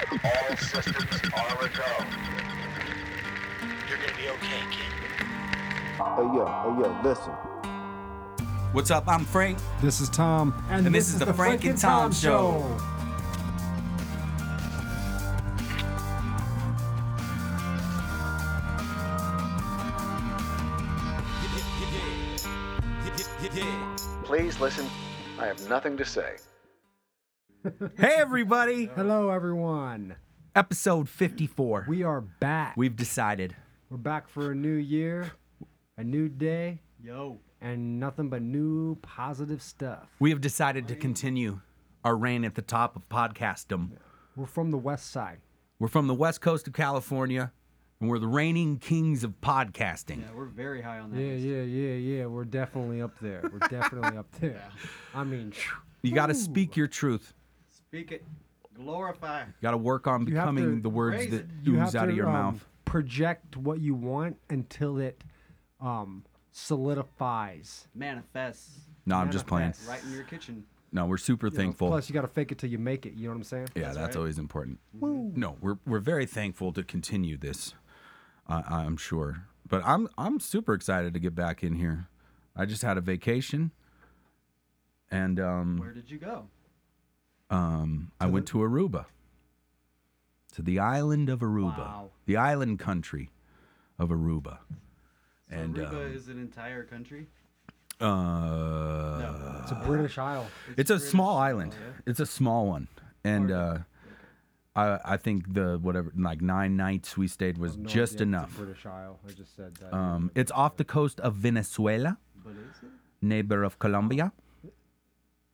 All systems are a go. You're gonna be okay, kid. Hey yo, hey yo, listen. What's up? I'm Frank. This is Tom. And this is the Frank and Tom Show. Please listen. I have nothing to say. Hey, everybody. Hello, everyone. Episode 54. We are back. We've decided. We're back for a new year, a new day, Yo. and nothing but new positive stuff. We have decided to continue our reign at the top of podcastdom. We're from the west side. We're from the west coast of California, and we're the reigning kings of podcasting. Yeah, we're very high on that. Yeah, list. yeah, yeah, yeah. We're definitely up there. We're definitely up there. I mean, You got to speak your truth. Speak it. Glorify. You got to work on You have becoming to the words raise that it. you have ooze out to of your um, mouth. project what you want until it um, solidifies. Manifest. No, I'm just playing. manifest. Right in your kitchen. No, we're super You know, thankful. plus, you got to fake it till you make it. You know what I'm saying? Yeah, That's that's, right. always important. No, we're we're very thankful to continue this. Uh, I'm sure, but I'm I'm super excited to get back in here. I just had a vacation, and um, Where did you go? Um, I went to Aruba, to the island of Aruba, Wow. the island country of Aruba, So and Aruba um, is an entire country. uh, It's a British Isle. It's a British. small island. Oh, yeah? It's a small one, and uh, Part I I think the whatever like nine nights we stayed was No just idea if enough. It's a British Isle. I just said that. Um, it's off the coast of Venezuela, But is it? neighbor of Colombia,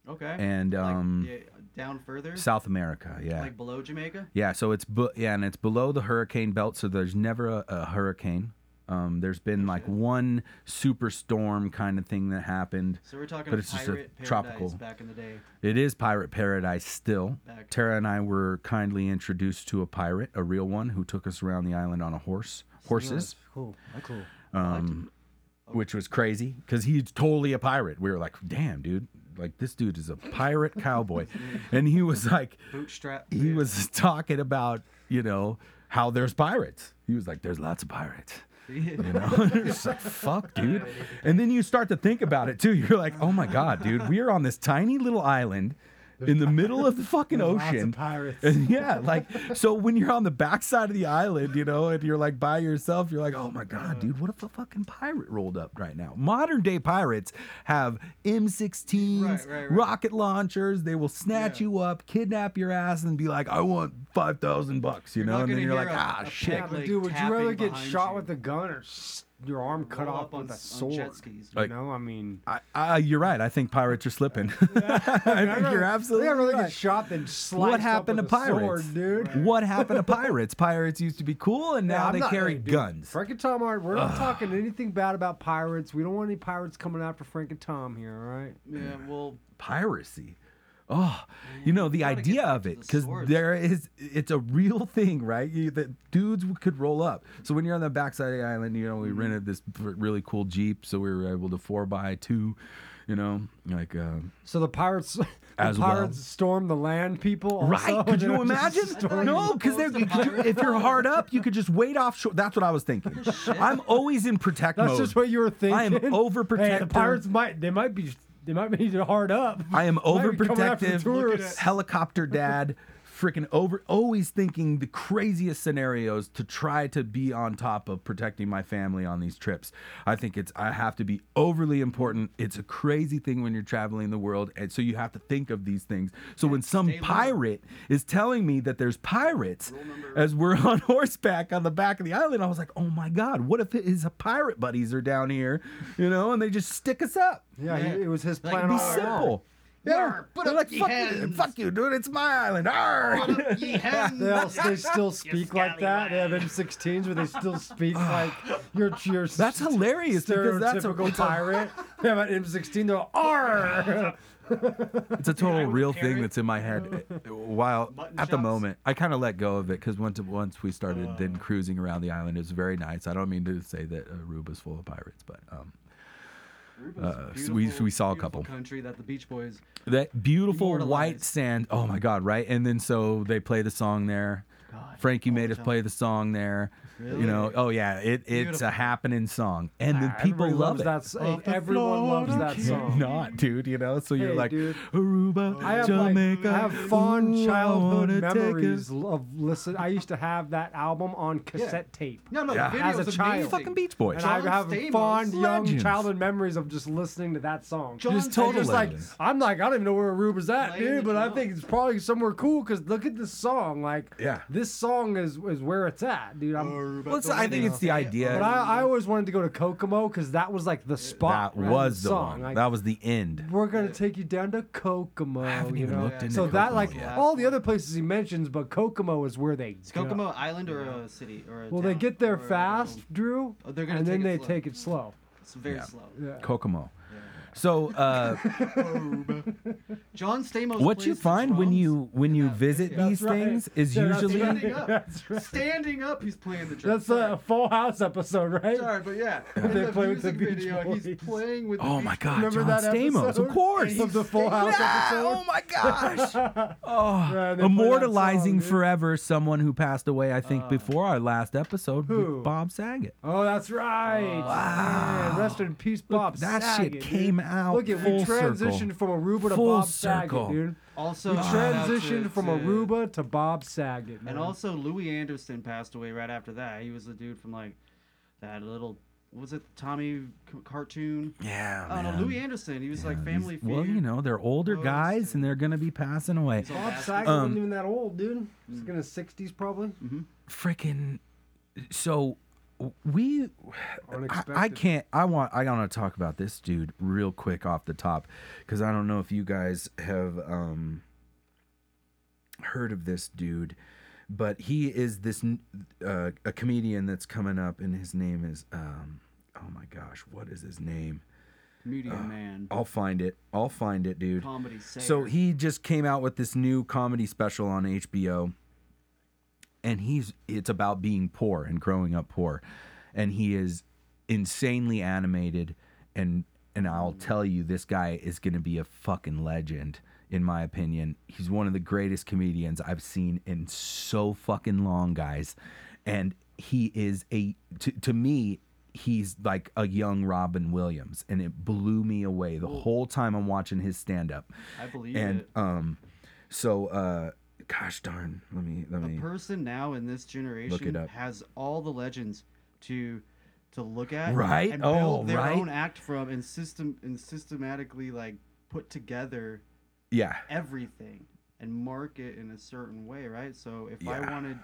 Okay. and Like, um, yeah, down further. South America. Yeah, Like below Jamaica. yeah. So it's bu- yeah, and it's below the hurricane belt, so there's never a, a hurricane. Um, there's been like one superstorm kind of thing that happened. So we're talking But it's just a paradise tropical- back in the day. It is pirate paradise still. Back- Tara and I were kindly introduced to a pirate, a real one, who took us around the island on a horse, horses. cool. That's cool. um, which was crazy because he's totally a pirate. We were like, damn, dude, like this dude is a pirate cowboy, and he was like, Bootstrap. he was talking about, you know, how there's pirates. He was like, there's lots of pirates. You know, it's like fuck, dude. And then you start to think about it too. You're like, oh my god, dude, we are on this tiny little island in the middle of the fucking Lots of ocean. pirates. And yeah, like so when you're on the backside of the island, you know, and you're like by yourself, you're like, oh my god, dude, what if a fucking pirate rolled up right now? Modern day pirates have M16s, Right, right, right. rocket launchers. They will snatch Yeah. you up, kidnap your ass, and be like, I want five thousand bucks, you You're know, and then you're like, a- ah, a shit. like, dude, would you rather get shot you. with a gun or s- your arm cut Roll off up on with a s- on sword? jet skis. You Like- know, I mean, I, I, you're right. I think pirates are slipping. I think you're absolutely I'd rather right. get shot than sliced What happened to up with a pirates, sword, dude? What happened to pirates? Pirates used to be cool, and now I'm they not- carry hey, dude, guns. Frank and Tom are. We're not talking anything bad about pirates. We don't want any pirates coming after Frank and Tom here. All right. Yeah. Well. piracy. Oh, you know the idea of it because source. there is it's a real thing, right? You, that dudes could roll up. So when you're on the backside of the island, you know we Mm-hmm. rented this really cool jeep, so we were able to four by two, you know, like uh, So the pirates, the As well. storm the land people. Also, right? Could you imagine? No, because if you're hard up, you could just wait offshore. That's what I was thinking. I'm always in protect That's mode. just what you were thinking. I am Hey, the pirates might. They might be. They might be hard up. I am Might be coming after the overprotective, helicopter dad, freaking over, always thinking the craziest scenarios to try to be on top of protecting my family on these trips. I think it's I have to be overly important. It's a crazy thing when you're traveling the world, and so you have to think of these things. So when some stay low. pirate is telling me that there's pirates as we're on horseback on the back of the island, I was like, oh my god, what if his pirate buddies are down here, you know, and they just stick us up? Yeah, he- it was his Like, plan Be all Arr. along. simple. Yeah, Yarr, put they're up like, ye fuck you, hands." fuck you, dude. It's my island. Arr. Ye hands. They, all, they still speak like that. They have M16s where they still speak like you're. you're That's hilarious because that's a, stereotypical pirate. They have an M16. They're R. it's a total real thing that's in my head. uh, While Mutton at the chops. moment, I kind of let go of it because once once we started Uh. then cruising around the island, it was very nice. I don't mean to say that Aruba's full of pirates, but um, Uh, so we we saw a couple. country that the Beach Boys. That beautiful white sand. Oh my God, right? And then so they play the song there. God, Frankie made us play the song there. You know, oh yeah, it it's a happening song, and the ah, people love it. that. s- Off Everyone loves floor, that song. Not, dude. You know, so you're Hey, like dude. Aruba, I have like, I have fond ooh, I childhood wanna take memories of listen. I used to have that album on cassette tape. No, no, Yeah. the As a child. Fucking Beach Boys. And John I have Stamos. fond young Legends. childhood memories of just listening to that song. John Just And total just like. I'm like I don't even know where Aruba's at, Playing dude, but I think it's probably somewhere cool because look at this song. Like, Yeah. this song is is where it's at, dude. I'm, Well, it's- I think it's the idea. but I, I always wanted to go to Kokomo because that was like the spot. that right, was the song. one. Like, that was the end. we're gonna take you down to Kokomo. I haven't you even know, looked into so that like yet. all the other places he mentions, but Kokomo is where they Is go. Kokomo Island or a city or a Well, they get there fast, Drew, Oh, they're gonna and then take they slow. take it slow. It's very Yeah. slow. Yeah. Kokomo. So, uh, John Stamos. what plays you the find when drums you when you visit video. these That's right. things is Yeah, that's usually. Standing up. That's right. Standing up, he's playing the drums. That's a Full House episode, right? Sorry, but yeah, in They the play with the music Beach video, he's Boys. playing with. Oh Beach my Boys. God, Remember John that Stamos, episode? of course. Of the Full House Yeah, episode. oh my gosh. Oh, Yeah, they play that immortalizing song, dude. forever someone who passed away, I think, before our last episode, Who? with Bob Saget. Oh, that's right. Man, rest in peace, Bob. that Saget, shit dude. came out Look at full we circle. transitioned from Aruba to Full Bob circle. Saget, dude. Also, We uh, shout out transitioned to- from to- Aruba to Bob Saget, man. And also, Louie Anderson passed away right after that. He was the dude from like that little. what Was it Tommy c- cartoon? Yeah, Oh no, man. Louie Anderson. He was like Family Feud. Well, you know, they're older Ghost guys and and- they're gonna be passing away. He's all Bob bastard. Saget Um, wasn't even that old, dude. He's mm. in his 60s probably. Mm-hmm. Freaking. So we. I, I can't. I want. I want to talk about this dude real quick off the top because I don't know if you guys have um heard of this dude, but he is this uh, a comedian that's coming up, and his name is um. Oh my gosh, what is his name? Comedian man. I'll find it. I'll find it, dude. Comedy So he just came out with this new comedy special on HBO. And he's it's about being poor and growing up poor. And he is insanely animated and and I'll tell you this guy is going to be a fucking legend in my opinion. He's one of the greatest comedians I've seen in so fucking long, guys. And he is a to, to me he's like a young Robin Williams and it blew me away the whole time I'm watching his stand up. I believe And it. um so uh gosh darn, let me let me. A person now in this generation up. has all the legends to to look at Right? and Oh, build their right. own act from and system and systematically like put together yeah. everything and market in a certain way, right? So if I wanted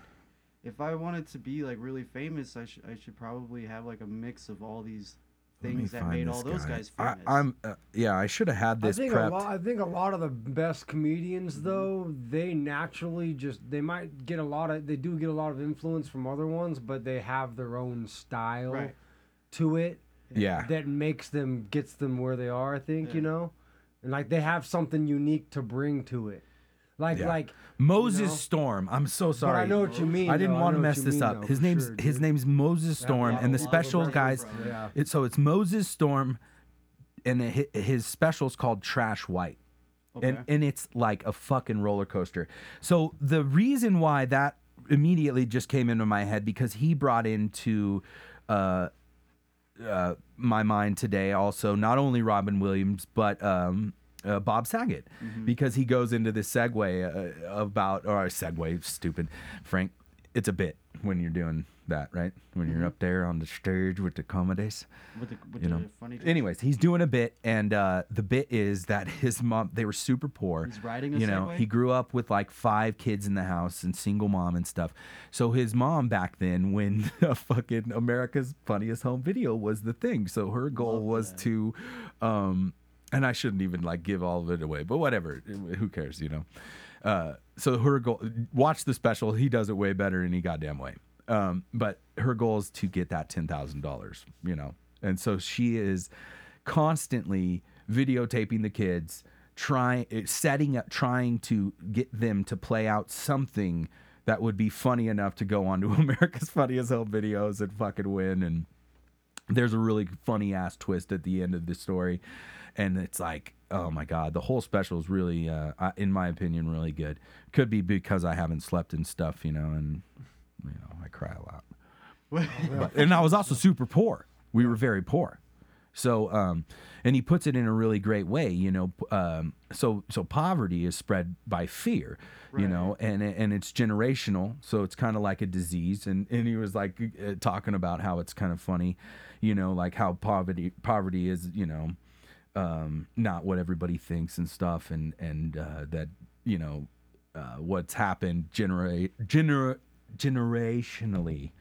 if I wanted to be like really famous, I should I should probably have like a mix of all these things that made all those guy. guys I, famous. I'm uh, yeah, I should have had this I think prepped. a lot. I think a lot of the best comedians, Mm-hmm. though, they naturally just they might get a lot of they do get a lot of influence from other ones, but they have their own style Right. to it yeah. that makes them gets them where they are. I think you know, and like they have something unique to bring to it. Like Yeah. like Moses you know? Storm. I'm so sorry. but. I know what you mean. I didn't though. want to mess this mean, up. though, His name's sure, his name's Moses Storm, and the a lot of special guys. Yeah. It, so it's Moses Storm, and hi- his special's called Trash White. and and it's like a fucking roller coaster. So the reason why that immediately just came into my head because he brought into uh, uh, my mind today also not only Robin Williams but um, uh, Bob Saget because he goes into this segue uh, about or segue stupid Frank. It's a bit when you're doing that right when you're up there on the stage with the comedies with the, with you the know. funny Anyways, he's doing a bit, and uh, the bit is that his mom they were super poor. He's riding a You know, Segway? he grew up with like five kids in the house and single mom and stuff. So his mom back then, when fucking America's Funniest Home Video was the thing, so her goal Love was that. to, um, and I shouldn't even like give all of it away, but whatever. Who cares, you know? Uh, so her goal, watch the special. He does it way better any goddamn way. Um, but her goal is to get that ten thousand dollars, you know. And so she is constantly videotaping the kids, trying, setting up, trying to get them to play out something that would be funny enough to go onto America's Funniest Home Videos and fucking win and there's a really funny ass twist at the end of the story and it's like oh my god the whole special is really uh, in my opinion really good. Could be because i haven't slept and stuff you know and you know i cry a lot. But, and i was also super poor. We were very poor so um and he puts it in a really great way you know um so so poverty is spread by fear you know and and it's generational so it's kind of like a disease and and he was like uh, talking about how it's kind of funny you know like how poverty poverty is you know um not what everybody thinks and stuff and and uh that you know uh what's happened generate gener- generationally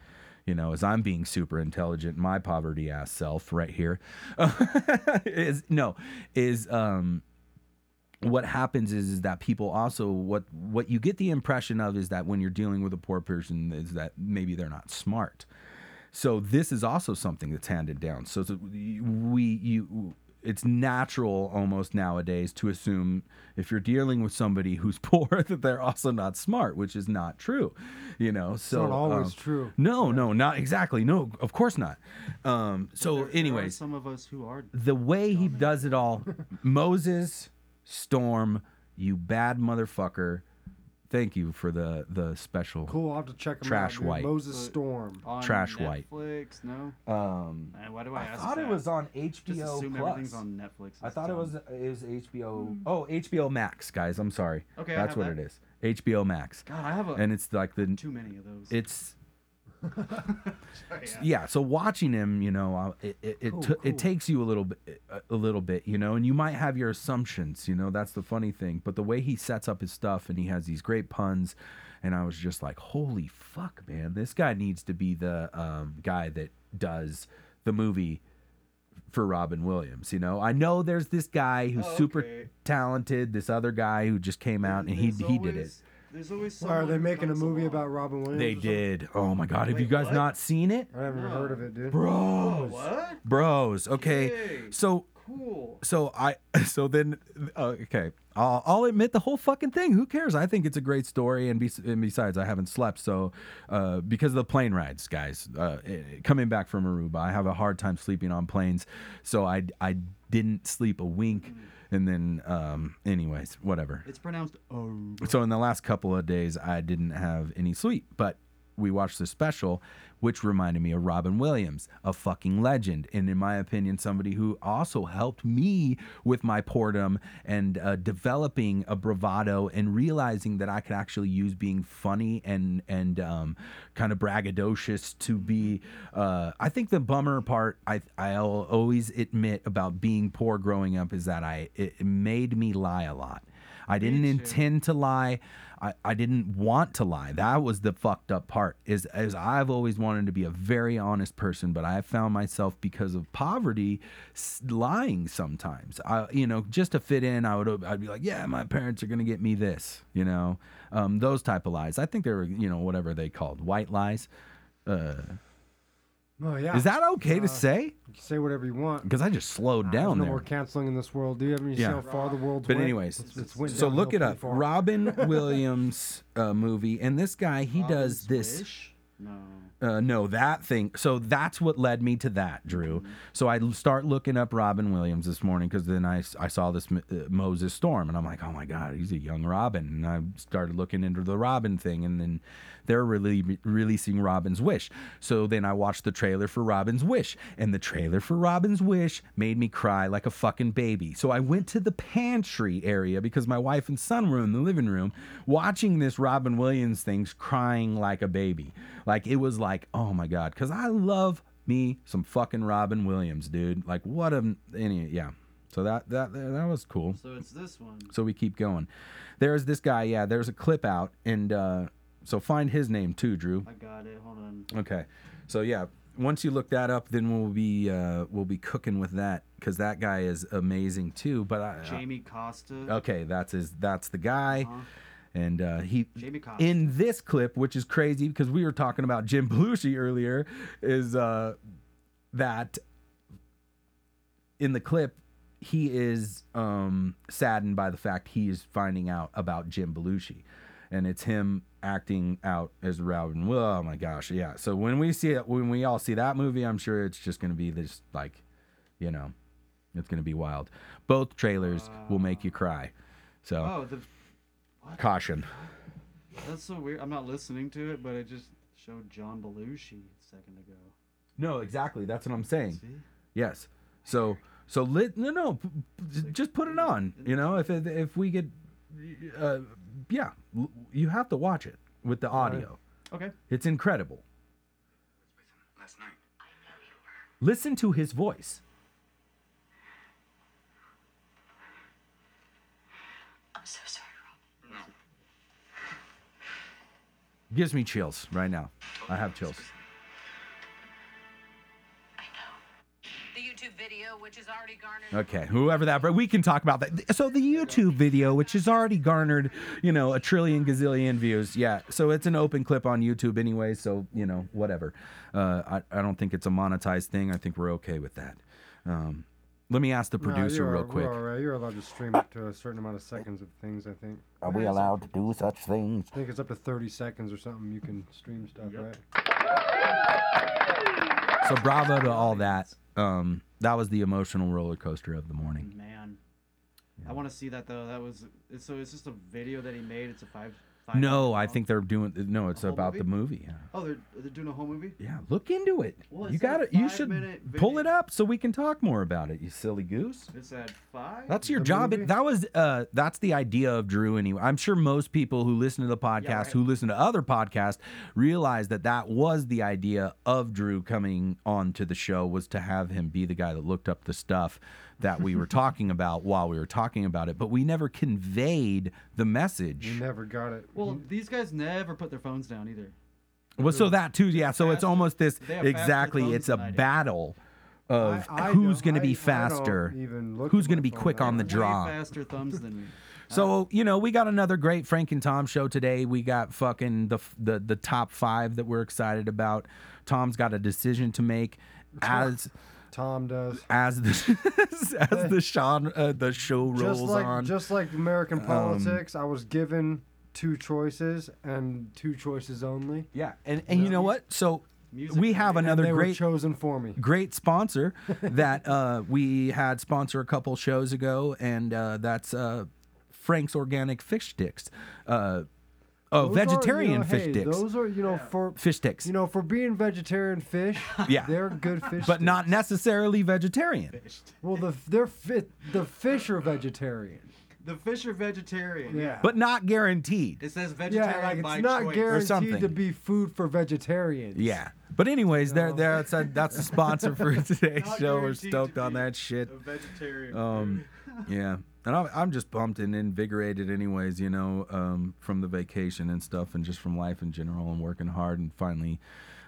you know, as I'm being super intelligent, my poverty ass self right here is no, is um what happens is, is that people also what what you get the impression of is that when you're dealing with a poor person is that maybe they're not smart. So this is also something that's handed down. So, so we you it's natural almost nowadays to assume if you're dealing with somebody who's poor that they're also not smart, which is not true. You know, so not always um, true. No, no, not exactly. No, of course not. Um, so, There- there anyways, some of us who are the way he does it all, Moses, Storm, you bad motherfucker. Thank you for the the special. Cool. I'll have to check 'em Trash out. dude. white. Moses But- Storm. on Trash white. Netflix. No, Um, Man, why do I, I ask thought it that? was on HBO Just HBO assume Plus. everything's on Netflix. I It's thought it dumb. was it was HBO. Oh, HBO Max, guys. I'm sorry. Okay, I that's have what that. it is. HBO Max, God, I have a, and it's like the too many of those. it's yeah. yeah so watching him you know uh, it it, it, Cool, t- cool. it takes you a little bit a, little bit you know and you might have your assumptions you know that's the funny thing but the way he sets up his stuff and he has these great puns and i was just like holy fuck man this guy needs to be the um, guy that does the movie for Robin Williams, you know. I know there's this guy who's Oh, super talented, this other guy who just came out and he he did it. Always- There's always Why are they making a movie along. about Robin Williams? They did. Oh my god, have you guys what? not seen it? I haven't No. heard of it, dude. Bros. What? Bros. Okay. Yay. So Cool. so I so then uh, okay I'll, I'll admit the whole fucking thing who cares I think it's a great story and, bes- and besides I haven't slept so uh, because of the plane rides guys uh, eh, coming back from Aruba I have a hard time sleeping on planes so I I didn't sleep a wink and then um anyways whatever It's pronounced oh. so in the last couple of days I didn't have any sleep but we watched the special which reminded me of Robin Williams, a fucking legend, and in my opinion, somebody who also helped me with my portum and uh, developing a bravado and realizing that I could actually use being funny and and um, kind of braggadocious to be. Uh, I think the bummer part I I'll always admit about being poor growing up is that I it, it made me lie a lot. I didn't intend to lie. I, I didn't want to lie. That was the fucked up part. Is as I've always wanted to be a very honest person, but I found myself because of poverty lying sometimes. I you know just to fit in, I would I'd be like, yeah, my parents are gonna get me this. You know, um, those type of lies. I think they were you know whatever they called white lies. Uh, Oh yeah. is that okay to Uh, say? You can say whatever you want. Because I just slowed There's down no there. more canceling in this world, dude. I mean, you see Yeah. how far the world's But went? anyways, It's- it's went so look downhill it up. far. Robin Williams uh, movie, and this guy he does Robin's this. No. Uh, no, that thing. So that's what led me to that, Drew. So I start looking up Robin Williams this morning because then I, I saw this uh, Moses Storm and I'm like, oh my God, he's a young Robin. And I started looking into the Robin thing and then they're really releasing Robin's Wish. So then I watched the trailer for Robin's Wish and the trailer for Robin's Wish made me cry like a fucking baby. So I went to the pantry area because my wife and son were in the living room watching this Robin Williams things crying like a baby. Like it was like, oh my god, because I love me some fucking Robin Williams, dude. Like what a any yeah. So that that that was cool. So it's this one. So we keep going. There's this guy, yeah. There's a clip out, and uh, so find his name too, Drew. I got it. Hold on. Okay. So yeah, once you look that up, then we'll be uh, we'll be cooking with that because that guy is amazing too. But I, Jamie Costa. okay, that's his. That's the guy. Uh-huh. And uh, he in this clip, which is crazy because we were talking about Jim Belushi earlier, is uh, that in the clip he is um, saddened by the fact he is finding out about Jim Belushi, and it's him acting out as Robin. Well, oh my gosh, yeah. So when we see it, when we all see that movie, I'm sure it's just gonna be this like, you know, it's gonna be wild. Both trailers will make you cry. So Oh, the, caution. that's so weird. I'm not listening to it, but it just showed John Belushi a second ago. No, exactly. That's what I'm saying. See? Yes. So so lit. No, no. p- p- Just put it on. You know, if it, if we get, uh, yeah, you have to watch it with the audio. Okay. It's incredible. Last night. Listen to his voice. I'm so sorry, Gives me chills right now. I have chills. I know. The YouTube video, which has already garnered. Okay, whoever that, but we can talk about that. So the YouTube video, which has already garnered, you know, a trillion gazillion views. Yeah, so it's an open clip on YouTube anyway. So you know, whatever. Uh, I I don't think it's a monetized thing. I think we're okay with that. Um, let me ask the No, producer you're, real we're quick. all right. You're allowed to stream up to a certain amount of seconds of things. I think. Are we allowed to do such things? I think it's up to 30 seconds or something. You can stream stuff, right? So bravo to all that. Um, that was the emotional roller coaster of the morning. Man, I want to see that though. That was so. It's just a video that he made. It's a five. No, I think they're doing. No, it's whole about the movie. Yeah. Oh, they're they're doing a whole movie. Yeah, look into it. Well, you it's a got it. You should five-minute pull it video. up so we can talk more about it. You silly goose. It's at five. That's your The job. movie? That was uh that's the idea of Drew anyway. I'm sure most people who listen to the podcast, right. who listen to other podcasts, realize that that was the idea of Drew coming on to the show was to have him be the guy that looked up the stuff that we were talking about while we were talking about it, but we never conveyed the message. You never got it. Well, these guys never put their phones down either. Well, so that too, yeah. So it's almost this they have faster exactly. It's a than I do. battle of I- I who's going to be faster, even who's going to be quick on the draw. Faster thumbs than me. So you know, we got another great Frank and Tom show today. We got fucking the the the top five that we're excited about. Tom's got a decision to make as Tom does. as the as the Sean uh, the show rolls Just like on. Um, just like American politics, I was given two choices and two choices only. yeah, and and you know what? So Music we have another great chosen for me. great sponsor that uh, we had sponsor a couple shows ago, and uh, that's uh, Frank's Organic Fish Sticks. Oh, Those are, you vegetarian know, fish hey, sticks. Those are you know for fish sticks. you know for being vegetarian fish. Yeah. they're good fish. but not necessarily vegetarian. Well, the they're fit. The fish are vegetarian. The fish are vegetarian. Yeah. But not guaranteed. It says vegetarian Yeah, like it's by not choice. guaranteed something. to be food for vegetarians. Yeah. But anyways, there, there. That's a, that's the sponsor for today's Not show. We're stoked to on that shit. A vegetarian. Um, yeah. And I'm, I'm just pumped and invigorated, anyways. You know, um, from the vacation and stuff, and just from life in general, and working hard, and finally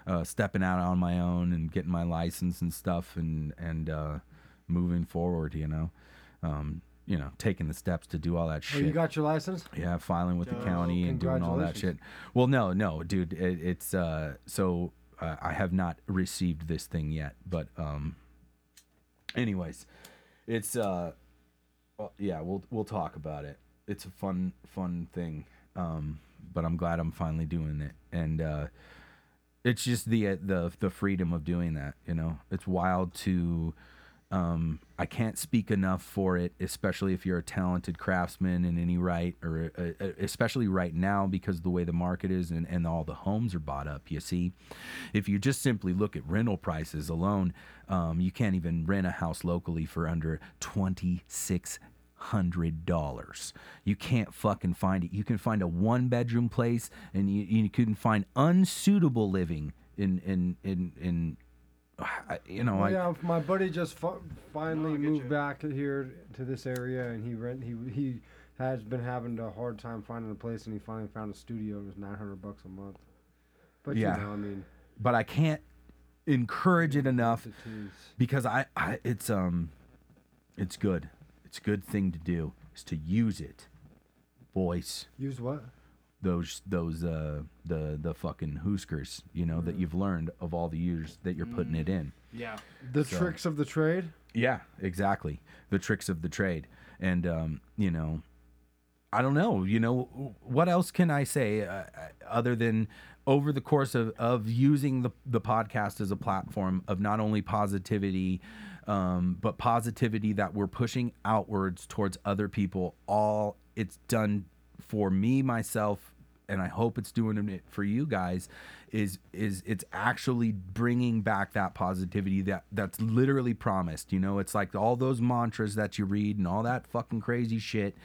uh, stepping out on my own and getting my license and stuff, and and uh, moving forward. You know, um, you know, taking the steps to do all that Oh, shit. you got your license? Yeah, filing with the county and doing all that shit. Well, no, no, dude, it, it's uh, so uh, I have not received this thing yet, but um, anyways, it's uh, well, yeah, we'll we'll talk about it. It's a fun fun thing, um, but I'm glad I'm finally doing it, and uh, it's just the uh, the the freedom of doing that. You know, it's wild to. Um, I can't speak enough for it, especially if you're a talented craftsman in any right, or uh, uh, especially right now because the way the market is and, and all the homes are bought up. You see, if you just simply look at rental prices alone, um, you can't even rent a house locally for under twenty six hundred dollars. You can't fucking find it. You can find a one bedroom place, and you you can find unsuitable living in in in in. I- You know, Well, I, yeah, my buddy just fu- finally I get moved you. back here to this area, and he rent he he has been having a hard time finding a place, and he finally found a studio. It was nine hundred bucks a month. But Yeah. you know, I mean, but I can't encourage it enough because I, I it's um it's good. It's a good thing to do is to use it. Boys, Use what? Those those uh the the fucking hooskers, you know, that you've learned of all the years that you're putting it in. yeah. The So- tricks of the trade. Yeah, exactly. The tricks of the trade. And um, you know, I don't know. You know, what else can I say uh, other than over the course of, of using the, the podcast as a platform of not only positivity, um, but positivity that we're pushing outwards towards other people. All it's done for me, myself, and I hope it's doing it for you guys. Is is it's actually bringing back that positivity that that's literally promised. You know, it's like all those mantras that you read and all that fucking crazy shit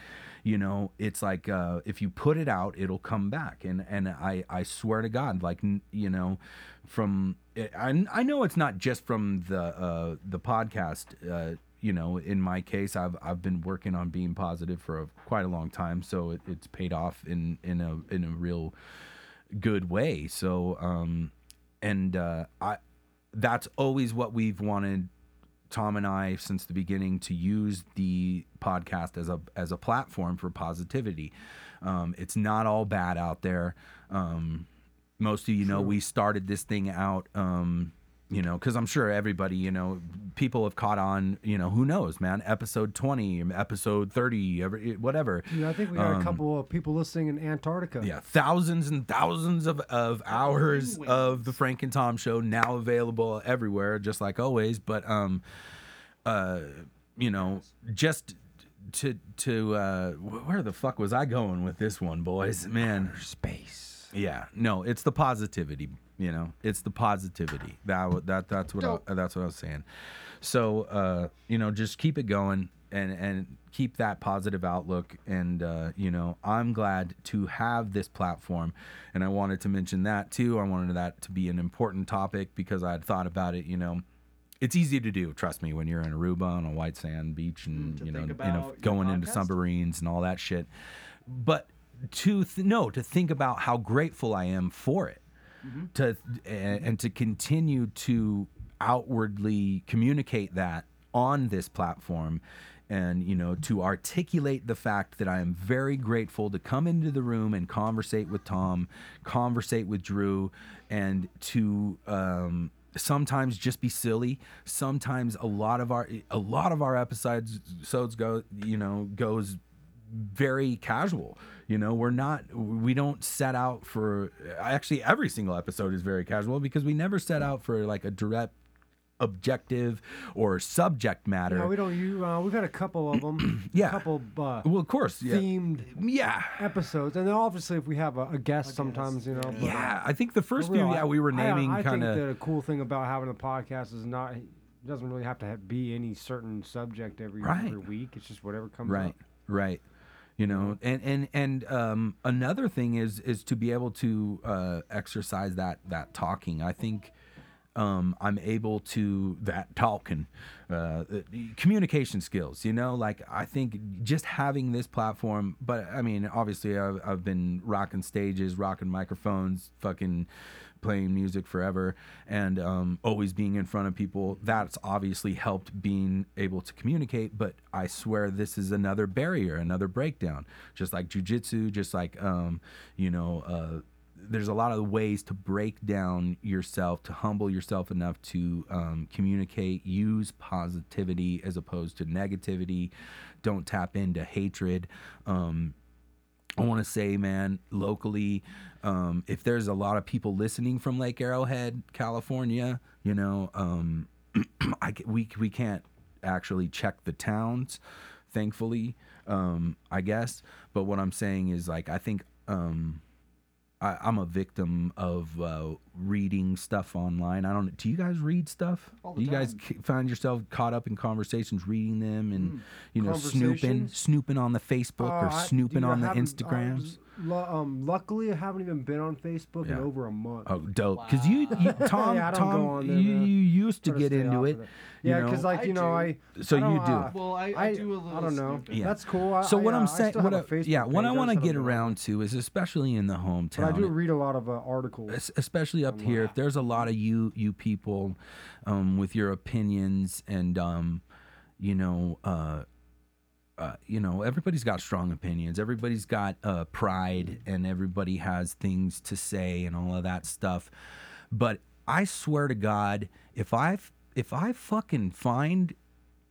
you know it's like uh, if you put it out it'll come back and and i i swear to god like you know from i, I know it's not just from the uh, the podcast uh, you know in my case i've i've been working on being positive for a, quite a long time so it, it's paid off in in a in a real good way so um and uh i that's always what we've wanted Tom and I since the beginning to use the podcast as a as a platform for positivity. Um, it's not all bad out there. Um, most of you know we started this thing out. Um, you know, because I'm sure everybody, you know, people have caught on. You know, who knows, man? Episode 20, episode 30, every, whatever. Yeah, I think we got a couple of people listening in Antarctica. Um, Yeah, thousands and thousands of, of hours of the Frank and Tom show now available everywhere, just like always. But um, uh, you know, just to to uh, where the fuck was I going with this one, boys? Man, Space. yeah, no, it's the positivity. You know, it's the positivity. That that that's what I, that's what I was saying. So uh, you know, just keep it going and and keep that positive outlook. And uh, you know, I'm glad to have this platform, and I wanted to mention that too. I wanted that to be an important topic because I had thought about it. You know. It's easy to do, trust me, when you're in Aruba on a white sand beach and to you know, in a, going into submarines and all that shit. But to th- no, to think about how grateful I am for it to and, and to continue to outwardly communicate that on this platform and you know to articulate the fact that I am very grateful to come into the room and conversate with Tom, conversate with Drew, and to um, sometimes just be silly. Sometimes a lot of our a lot of our episodes episodes go you know goes very casual. You know, we're not, we don't set out for, actually, every single episode is very casual because we never set out for like a direct objective or subject matter. No, we don't. You, uh, we've had a couple of them. Yeah. A couple uh, well, of course. Yeah. themed Yeah. episodes, and then obviously if we have a, a guest, sometimes you know. but, uh, Yeah. I think the first for few, yeah, we were I- naming I, kind think of. the cool thing about having a podcast is not. It doesn't really have to have, be any certain subject every Right. every week. It's just whatever comes right up. right you know and and and um another thing is is to be able to uh exercise that that talking. I think um i'm able to that talking uh communication skills you know like i think just having this platform but i mean obviously i've, I've been rocking stages rocking microphones fucking playing music forever and um, always being in front of people. That's obviously helped being able to communicate but i swear this is another barrier another breakdown. Just like jujitsu just like um, you know uh, there's a lot of ways to break down yourself to humble yourself enough to um, communicate use positivity as opposed to negativity. Don't tap into hatred. Um, I want to say, man, locally, um, if there's a lot of people listening from Lake Arrowhead, California, you know, um, I, we we can't actually check the towns, thankfully, um, I guess. But what I'm saying is, like, I think um, I, I'm a victim of uh, reading stuff online. I don't. Do you guys read stuff? Do you guys k- find yourself caught up in conversations, reading them, and you know, snooping, snooping on the Facebook or Uh, I- snooping I on the Instagrams? Lu- um, luckily, I haven't even been on Facebook in over a month. Oh, dope! Because you, you, Tom, Yeah, I don't go Tom, there, you, you used to get into it. it. Yeah, because like I you know, do. I So I you don't, uh, Well, I, I, do a little. I don't know. snooping. Yeah. That's cool. I, So what I, I'm uh, saying, what have a I, Facebook yeah, what I want to get haven't been on around to is especially in the hometown. But I do read a lot of uh, articles. especially up here if there's a lot of you you people um, with your opinions and um, you know uh, uh, you know everybody's got strong opinions. Everybody's got uh, pride and everybody has things to say and all of that stuff. But i swear to god if i if i fucking find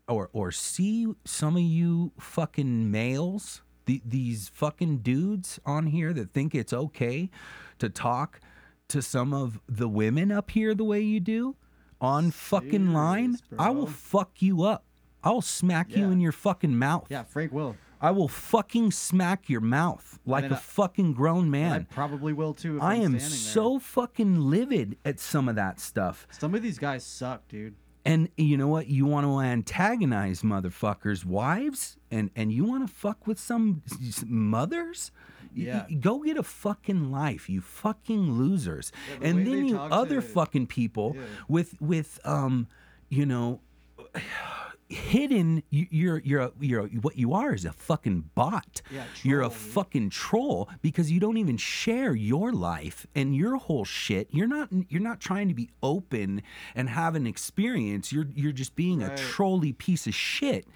or or see some of you fucking males The, these fucking dudes on here that think it's okay to talk to some of the women up here the way you do on fucking line, Serious, I will fuck you up. I will smack you in your fucking mouth. Yeah, Frank will. I will fucking smack your mouth like a I- fucking grown I man. probably will too. If I I'm am standing there. so fucking livid at some of that stuff. Some of these guys suck, dude. And you know what? You want to antagonize motherfuckers' wives, and and you want to fuck with some mothers. Yeah. y- go get a fucking life, you fucking losers. the and then you other to- fucking people Yeah. with with um, you know, hidden. you- You're you're a- you're a- what you are is a fucking bot. Yeah, you're a fucking troll because you don't even share your life and your whole shit. You're not you're not trying to be open and have an experience. You're you're just being a trolly piece of shit.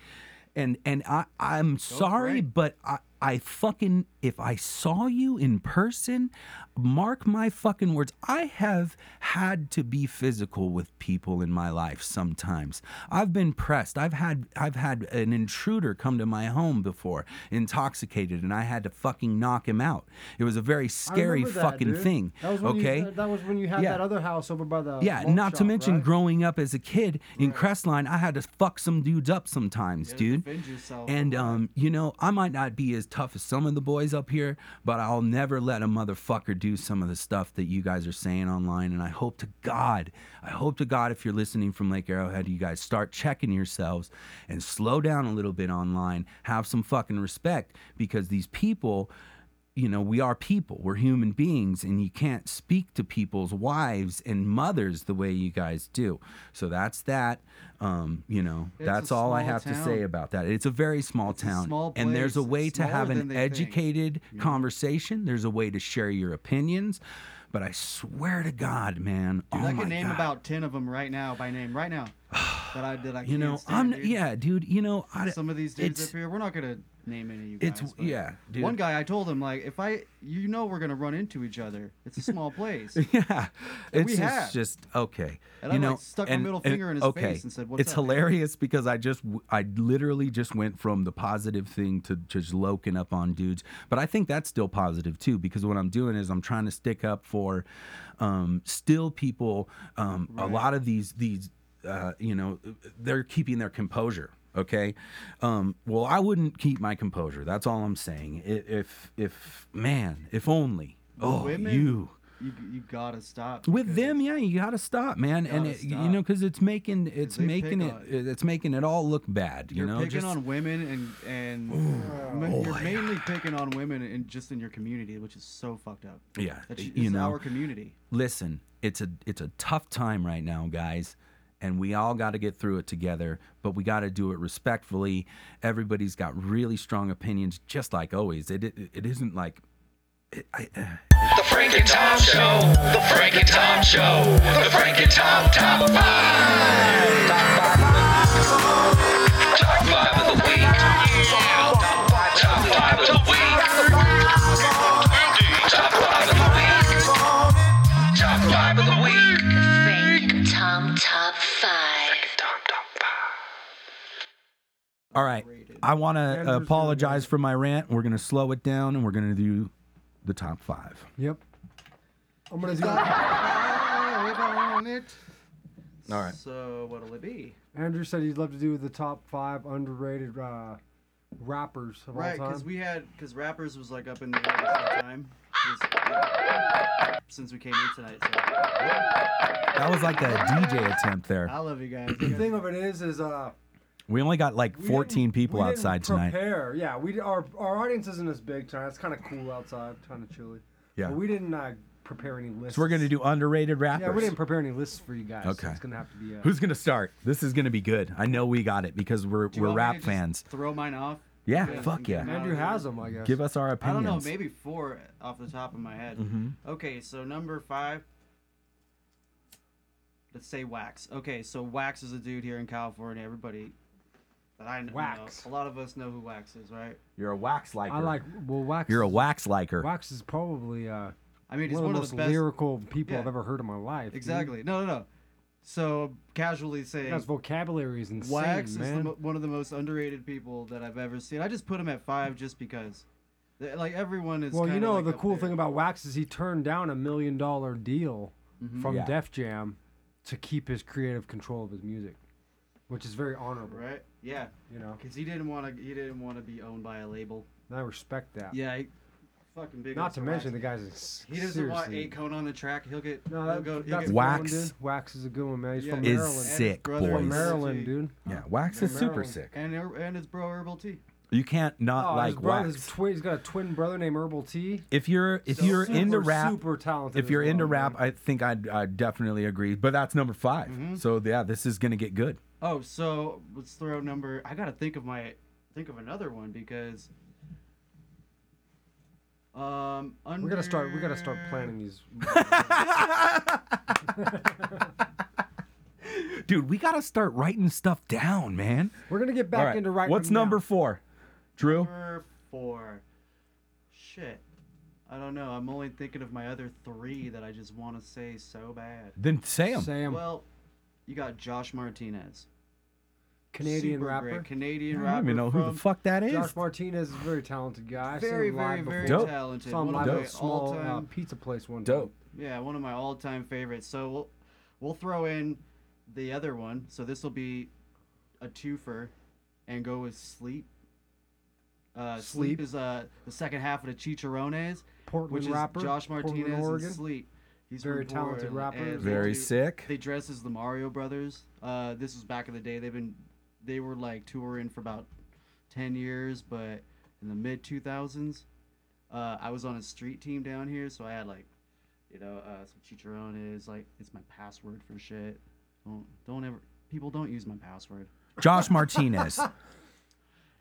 And and I I'm sorry, but I I fucking if I saw you in person, mark my fucking words. I have had to be physical with people in my life sometimes. I've been pressed. I've had I've had an intruder come to my home before, intoxicated, and I had to fucking knock him out. It was a very scary that, fucking dude. thing. That was when okay? You, that was when you had Yeah. that other house over by the. Yeah, not to mention right? growing up as a kid in Crestline, I had to fuck some dudes up sometimes, dude. And um, you know, I might not be as tough as some of the boys up here, but I'll never let a motherfucker do some of the stuff that you guys are saying online. And I hope to God, I hope to God, if you're listening from Lake Arrowhead, you guys start checking yourselves and slow down a little bit online. Have some fucking respect because these people you know, we are people, we're human beings, and you can't speak to people's wives and mothers the way you guys do. So that's that. Um, you know, It's that's all I have to say about that. It's a very small It's town, small and there's a way to have an they think. educated conversation. There's a way to share your opinions. But I swear to God, man, Dude, oh I can name God. about ten of them right now by name, right now. that I did. I you know, stand, I'm dude. yeah, dude. You know, I Some of these dudes up here, we're not gonna name any of you guys. It's yeah, dude. One guy, I told him like, if I, you know, we're gonna run into each other. It's a small place. Yeah, And it's we just, have. just okay. And you I, know, like, stuck my middle finger in his okay. face and said, "What's It's up, man?" hilarious because I just, I literally just went from the positive thing to just loking up on dudes, but I think that's still positive too because what I'm doing is I'm trying to stick up for, um, still people. Um, A lot of these these, uh, you know, they're keeping their composure. Okay, um, well, I wouldn't keep my composure. That's all I'm saying. If, if, man, if only. Oh, women, you You, you gotta stop. with them yeah you gotta stop man and gotta it, you know because it's making it's making it on- it's making it all look bad you You're know picking just on women and and ma- you're mainly picking on women and just in your community, which is so fucked up. yeah That's you it's know our community. listen it's a it's a tough time right now guys and we all got to get through it together but we got to do it respectfully everybody's got really strong opinions just like always it it, it isn't like it, I, uh, The Frank and Tom Show. The Frank and Tom Show. The Frank and Tom Top 5. Top 5 of the week. Top 5 of the week. All right i want to apologize for my rant we're gonna slow it down and we're gonna do the top five Yep. I'm gonna do. all right So what'll it be? Andrew said he'd love to do the top five underrated uh, rappers of Right, all because we had because rappers was like up in the air this whole time. 'cause, yeah, since we came in tonight, so that was like a dj attempt there I love you guys. the thing of it is, is uh, we only got like 14 people we didn't outside tonight Prepare, yeah. We our our audience isn't as big tonight. It's kind of cool outside, kind of chilly. Yeah. But we didn't uh, prepare any lists. so we're gonna do underrated rappers Yeah, we didn't prepare any lists for you guys. Okay. So it's gonna have to be. Uh, Who's gonna start? This is gonna be good. I know we got it because we're Do you we're want me to rap just fans. Throw mine off. Yeah, Yeah, fuck and yeah. Andrew has them, I guess. Give us our opinions. I don't know, maybe four off the top of my head. Mhm. Okay, so number five. Let's say Wax. Okay, so Wax is a dude here in California. Everybody that I know, Wax. a lot of us know who Wax is, right? You're a wax liker. I like. Well, Wax. You're a wax liker. Wax is probably uh, I mean, he's one, one, of the of most the best. lyrical people I've Yeah. ever heard in my life. dude. Exactly. No, no, no. So casually saying His vocabulary is insane, Wax is the, mo- one of the most underrated people that I've ever seen. I just put him at five just because, Th- like everyone is. well, you kinda, know like, the up cool there. thing about Wax is he turned down a million dollar deal Mhm. from Yeah. Def Jam to keep his creative control of his music, which is very honorable. right? Yeah, You know, because he didn't want to. He didn't want to be owned by a label. and I respect that. Yeah, he, fucking big. Not to to mention Wax. the guy's. s- He doesn't want seriously- cone on the track. He'll get. No, he'll go. He'll that's get Wax. one. Wax is a good one, man. He's Yeah. from Is Maryland. Sick, brother boys. From Maryland, dude. Yeah, Wax From is super sick. And and his bro Herbal T. You can't not Oh, like his brother, Wax. his twin, he's got a twin brother named Herbal T. if you're if So you're super, into rap, super talented. if you're as into rap, man. I think I'd, I'd definitely agree. But that's number 5 Mhm. So yeah, this is gonna get good. Oh, so let's throw number. I gotta think of my think of another one because. Um, we gotta start. We gotta start planning these. Dude, we gotta start writing stuff down, man. We're gonna get back All right, into writing. What's number down. four? Drew? Number four. Shit. I don't know. I'm only thinking of my other three that I just want to say so bad. Then say 'em. Sam, Well, you got Josh Martinez. Canadian Super rapper. great Canadian I rapper. don't even know who the fuck that is. Josh Martinez is a very talented guy. Very, very, very. Dope. talented. Saw him One of live at my a small uh, pizza place one Dope. Yeah, one of my all-time favorites. So we'll we'll throw in the other one. So this will be a twofer, and go with sleep. Uh, sleep. Sleep. is uh the second half of the Chicharrones. Portland which is rapper. Josh Portland, Martinez and Oregon. Sleep. He's Very from talented Portland, rapper. and they Very do- sick. They dress as the Mario Brothers. Uh, this was back in the day. They've been they were like touring for about ten years, but in the mid two thousands, uh, I was on a street team down here, so I had like, you know, uh, some chicharrones. Like it's my password for shit. Don't don't ever people don't use my password. Josh Martinez.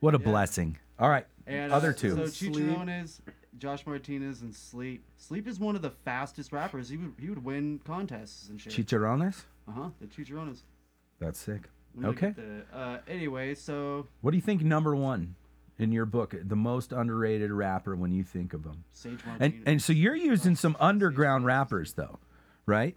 What a Yeah. blessing. All right. And Other uh, two. So Sleep. chicharrones, Josh Martinez, and Sleep. Sleep is one of the fastest rappers. He would he would win contests and shit. Chicharrones? uh huh. The chicharrones. That's sick. Okay. the- uh, anyway, so What do you think number one in your book, the most underrated rapper when you think of them. Sage And and so you're using some underground rappers though, right?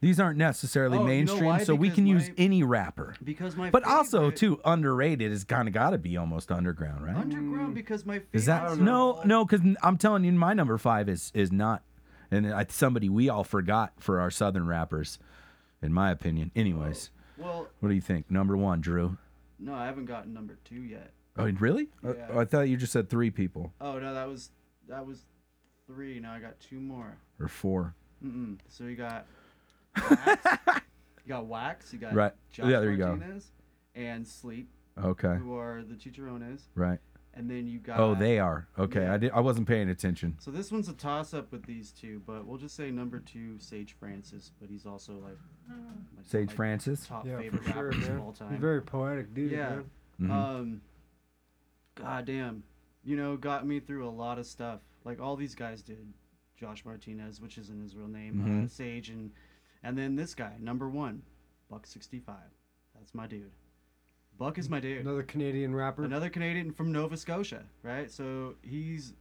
These aren't necessarily Oh, you know mainstream, so we can use any rapper. because my But also too underrated is kind of got to be almost underground, right? underground because my Is that no, no? Because I'm telling you, my number five is is not, and I, somebody we all forgot for our southern rappers, in my opinion. Anyways, oh, Well, what do you think? Number one, Drew. no, I haven't gotten number two yet. Oh, really? I- Yeah. I, thought you just said three people Oh no, that was that was three. Now I got two more. or four. Mm-mm. So you got you got wax, you got Right. Josh Yeah, there you go. Martinez, and sleep, Okay, who are the chicharrones, right. and then you got Oh, they are. Okay, yeah. I did. I wasn't paying attention. So this one's a toss up with these two, but we'll just say number two, Sage Francis, but he's also like my- Sage my Francis. top Yeah, favorite for sure, rappers man. of all time. He's very poetic dude, Yeah. man. Mhm. Um, goddamn, you know, got me through a lot of stuff. Like all these guys did. Josh Martinez, which isn't his real name, uh, Mhm. Sage, and and then this guy, number one, Buck sixty five. That's my dude. Buck is my dude. Another Canadian rapper. Another Canadian from Nova Scotia, right? So he's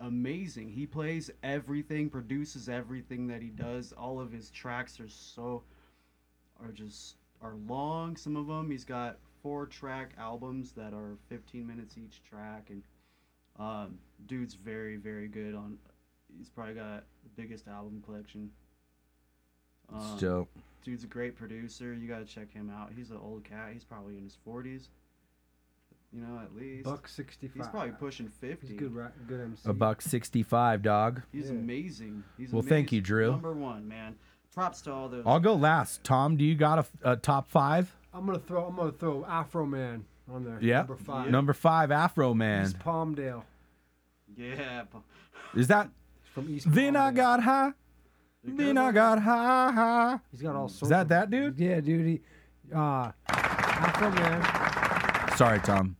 amazing. He plays everything, produces everything that he does. All of his tracks are so are just are long. Some of them he's got four track albums that are 15 minutes each track, and um, dude's very very good on. He's probably got the biggest album collection. It's Um, dope. dude's a great producer. You got to check him out. He's an old cat. He's probably in his 40s. You know, at least. Buck sixty five. He's probably pushing 50. He's good, ra- good MC. A buck sixty-five, dog. He's Yeah. amazing. He's Well, thank you. Drew. Number one, man. Props to all those. I'll go last. Tom, do you got a, a top five? I'm gonna throw. I'm gonna throw Afro Man on there. Yeah. Number five. Number five, Afro Man. East Palmdale. Yeah. Is that? He's from East. Then I got high. Then I got high, high. He's got all sorts. Is that of- that dude? Yeah, dude. He, uh, Afro Man. Sorry, Tom.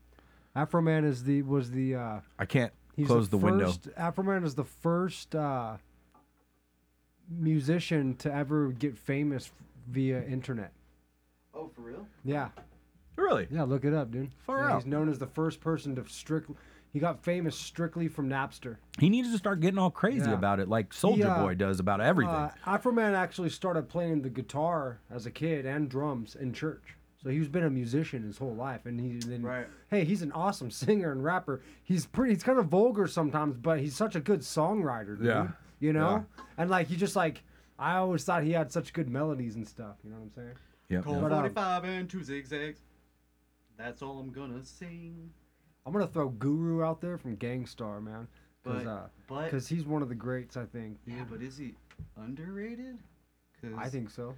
Afro Man is the was the. Uh, I can't he's close the, window. first, Afro Man is the first uh, musician to ever get famous via internet. Oh, for real? Yeah, Really? yeah. Look it up, dude. Far yeah, out. He's known as the first person to strict. He got famous strictly from Napster. He needs to start getting all crazy Yeah. about it, like Soulja uh, Boy does about everything. Uh, Afroman actually started playing the guitar as a kid and drums in church. So he's been a musician his whole life, and he then Right. hey, he's an awesome singer and rapper. He's pretty. He's kind of vulgar sometimes, but he's such a good songwriter. Dude, Yeah. you know, and like he just like I always thought he had such good melodies and stuff. You know what I'm saying? Yep, Cold yep. But, um, 45 and two zigzags. That's all I'm gonna sing. I'm gonna throw Guru out there from Gang Starr, man, because But, uh, but because he's one of the greats, I think. yeah, but is he underrated? 'Cause I think so.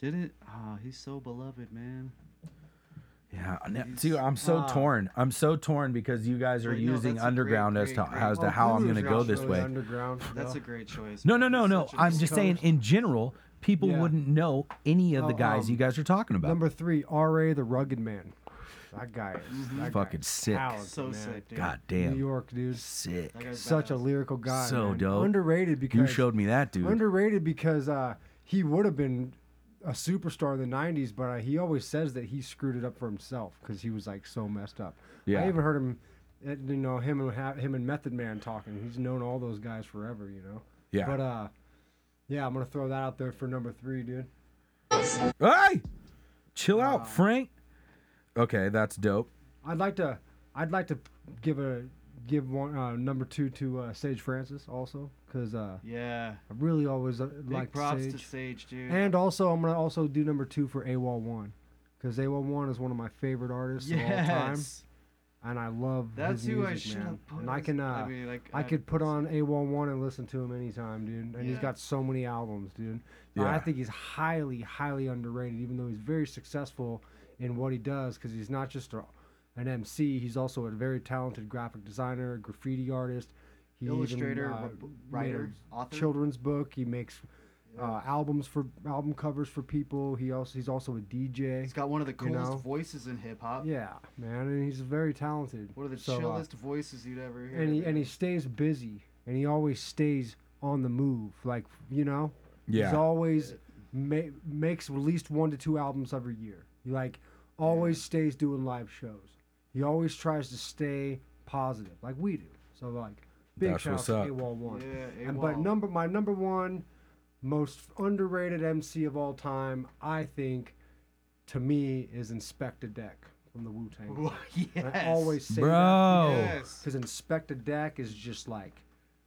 Did it? Ah, he's so beloved, man. Yeah, ne- see, I'm so Ah. torn. I'm so torn because you guys are Wait, no, using that's a great, underground as to great- as to Oh, how I'm Guru's going to go not this really way. Underground. That's no. a great choice. No, no, man. no, He's no. such a I'm good just saying, in general, people Yeah. wouldn't know any of the Oh, guys um, you guys are talking about. Number three, R.A. the Rugged Man. That guy is that Fucking guy's sick. talented, So man. sick, dude. God New damn, York, dude. sick. That guy's Such a badass. lyrical guy. So man. dope. Underrated because You showed me that, dude. underrated because uh, he would have been a superstar in the '90s, but uh, he always says that he screwed it up for himself because he was like so messed up. Yeah. I even heard him, uh, you know, him and ha- him and Method Man talking. He's known all those guys forever, you know. yeah. But uh, yeah, I'm gonna throw that out there for number three, dude. hey, chill out, Frank. Okay, that's dope. I'd like to, I'd like to give a give one uh, number two to uh, Sage Francis also because uh, Yeah. I really always uh, Big like props Sage. to Sage, dude. And also, I'm gonna also do number two for AWOL One, because AWOL One is one of my favorite artists of all time, yes. and I love That's his who I music, should man. have put. And I as- can, uh, I mean, like, I could put on AWOL One and listen to him anytime, dude. And he's got so many albums, dude. Yeah. I think he's highly, highly underrated, even though he's very successful in what he does, because he's not just a, an MC. He's also a very talented graphic designer, graffiti artist. He even, Illustrator, uh, r- writer, author. children's book. He makes uh, albums for album covers for people. He also he's also a DJ. He's got one of the you coolest know? voices in hip hop. Yeah, man, and he's very talented. One of the So, uh, chillest voices you'd ever hear. and he and he stays busy, and he always stays on the move. Like you know, he's always ma- makes at least one to two albums every year. Like always stays doing live shows. He always tries to stay positive, like we do. So like, big That's shout out what's to up. AWOL one. Yeah, And but AWOL. number my number one most underrated MC of all time, I think, to me, is Inspectah Deck from the Wu Tang. yes. I always say Bro. Yes. because Inspectah Deck is just like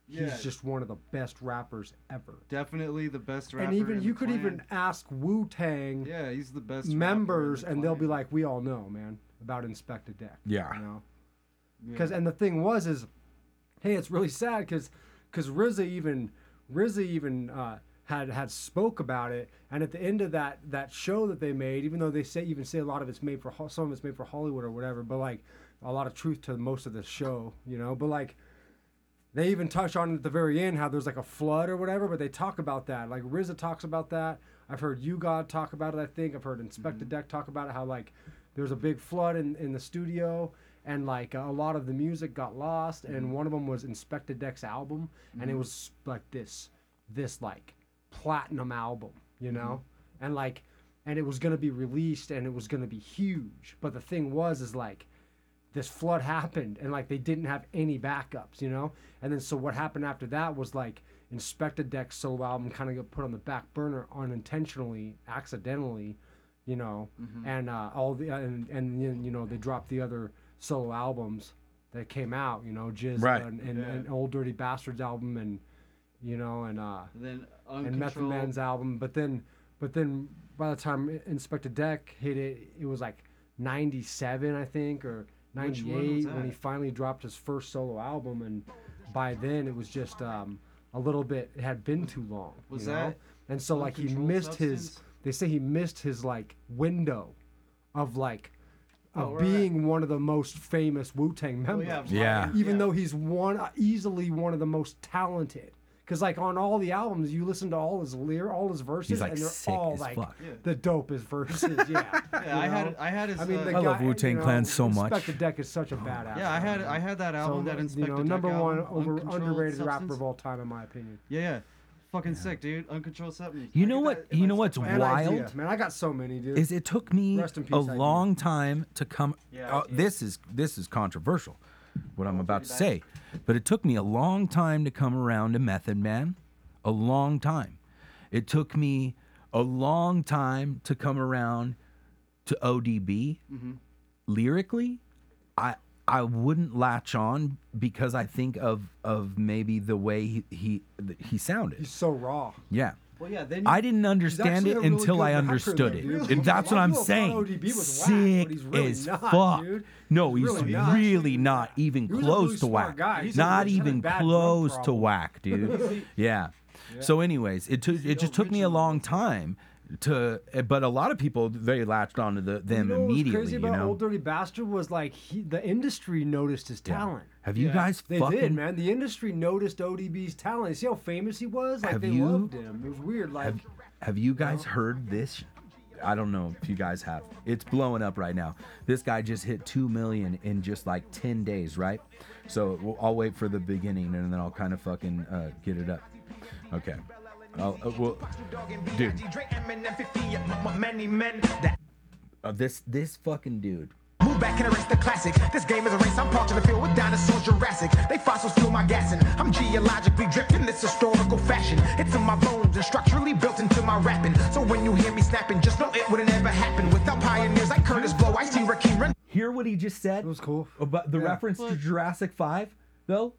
he's Yeah. just one of the best rappers ever. Definitely the best rapper. and even in you the could clan. even ask Wu Tang Yeah, he's the best rapper members, the and they'll be like, "We all know, man, about Inspectah Deck." Yeah. You know. Yeah. Because and the thing was is, hey, it's really sad because because RZA even RZA even uh, had had spoke about it, and at the end of that that show that they made, even though they say even say a lot of it's made for some of it's made for Hollywood or whatever, but like a lot of truth to most of the show, you know. But like they even touch on it at the very end how there's like a flood or whatever, but they talk about that. Like RZA talks about that. I've heard you God talk about it. I think I've heard Inspector mm-hmm. Deck talk about it. How like there's a big flood in, in the studio and like a lot of the music got lost and mm-hmm. one of them was Inspectah Deck's album and it mm-hmm. was like this this like platinum album, you know, and like and it was gonna be released and it was gonna be huge. But the thing was is like this flood happened and like they didn't have any backups, you know? And then so what happened after that was like Inspectah Deck's solo album kind of got put on the back burner unintentionally, accidentally, you know, and uh, all the and and then, you know they dropped the other solo albums that came out, you know, GZA Right. and, and, Yeah. and Old Dirty Bastards album and you know and uh And then and Method Uncontrolled. Man's album, but then but then by the time Inspectah Deck hit it, it was like 97 I think or Which one 98 when he finally dropped his first solo album and by then it was just um a little bit it had been too long Was you know? that and so like he Uncontrolled missed his they say he missed his like window of like of Oh, right. being one of the most famous Wu-Tang Oh, members yeah, Yeah. Even yeah. though he's one easily one of the most talented. Because like on all the albums, you listen to all his lyr, all his verses, He's like, and they're sick all as like fuck. Yeah. the dopest verses. Yeah, Yeah, I had I had his. I mean, uh, the I love Wu-Tang you know, Clan so much. Inspector Deck is such a badass. yeah, I had rapper. I had that So, album that you Inspector know, Deck number one album, over Uncontrolled underrated rapper of all time, in my opinion. Yeah, yeah, fucking sick, dude. Uncontrolled substance. You know what- that you know what's Spotify. And Wild? Idea. man, I got so many, dude. is it took me peace, a Idea. long time to come Yeah, uh, yeah. this is this is controversial what I'm about to say. But it took me a long time to come around to Method Man. A long time. It took me a long time to come around to ODB. Mm-hmm. Lyrically, I I wouldn't latch on because I think of of maybe the way he he, he sounded. He's so raw. Yeah. Well, yeah. Then I didn't understand it really until I understood it. dude. And that's what I'm saying. thought ODB was whack, Sick really as not, fuck. dude. No, He's he's really not. really not even close really to whack. guy. Not he's had a even close to whack, dude. yeah. So, anyways, it took it just took me a long time to, eh, but a lot of people they latched onto the them you know what was immediately. crazy You about know. Old Dirty Bastard was like he, the industry noticed his Yeah. talent. Have you Yeah. guys They fucking? did, man. The industry noticed ODB's talent. You see how famous he was? Like Have they you- loved him. It was weird. Like Have, have you guys heard this? I don't know if you guys have. It's blowing up right now. This guy just hit two million in just like ten days, right? So we'll, I'll wait for the beginning and then I'll kind of fucking uh, get it up. Okay. I'll, uh, well, dude, uh, this this fucking dude. Move back and erase the classic. This game is a race. I'm parked in the field with dinosaurs, Jurassic. They fossils fuel my gassing. I'm geologically dripped in this historical fashion. It's in my bones and structurally built into my rapping. So when you hear me snapping, just know it wouldn't ever happen without pioneers like Kurtis Blow, Ice T, Rakim, Run. Hear what he just said it was cool. about the Yeah. reference to Jurassic Five, though.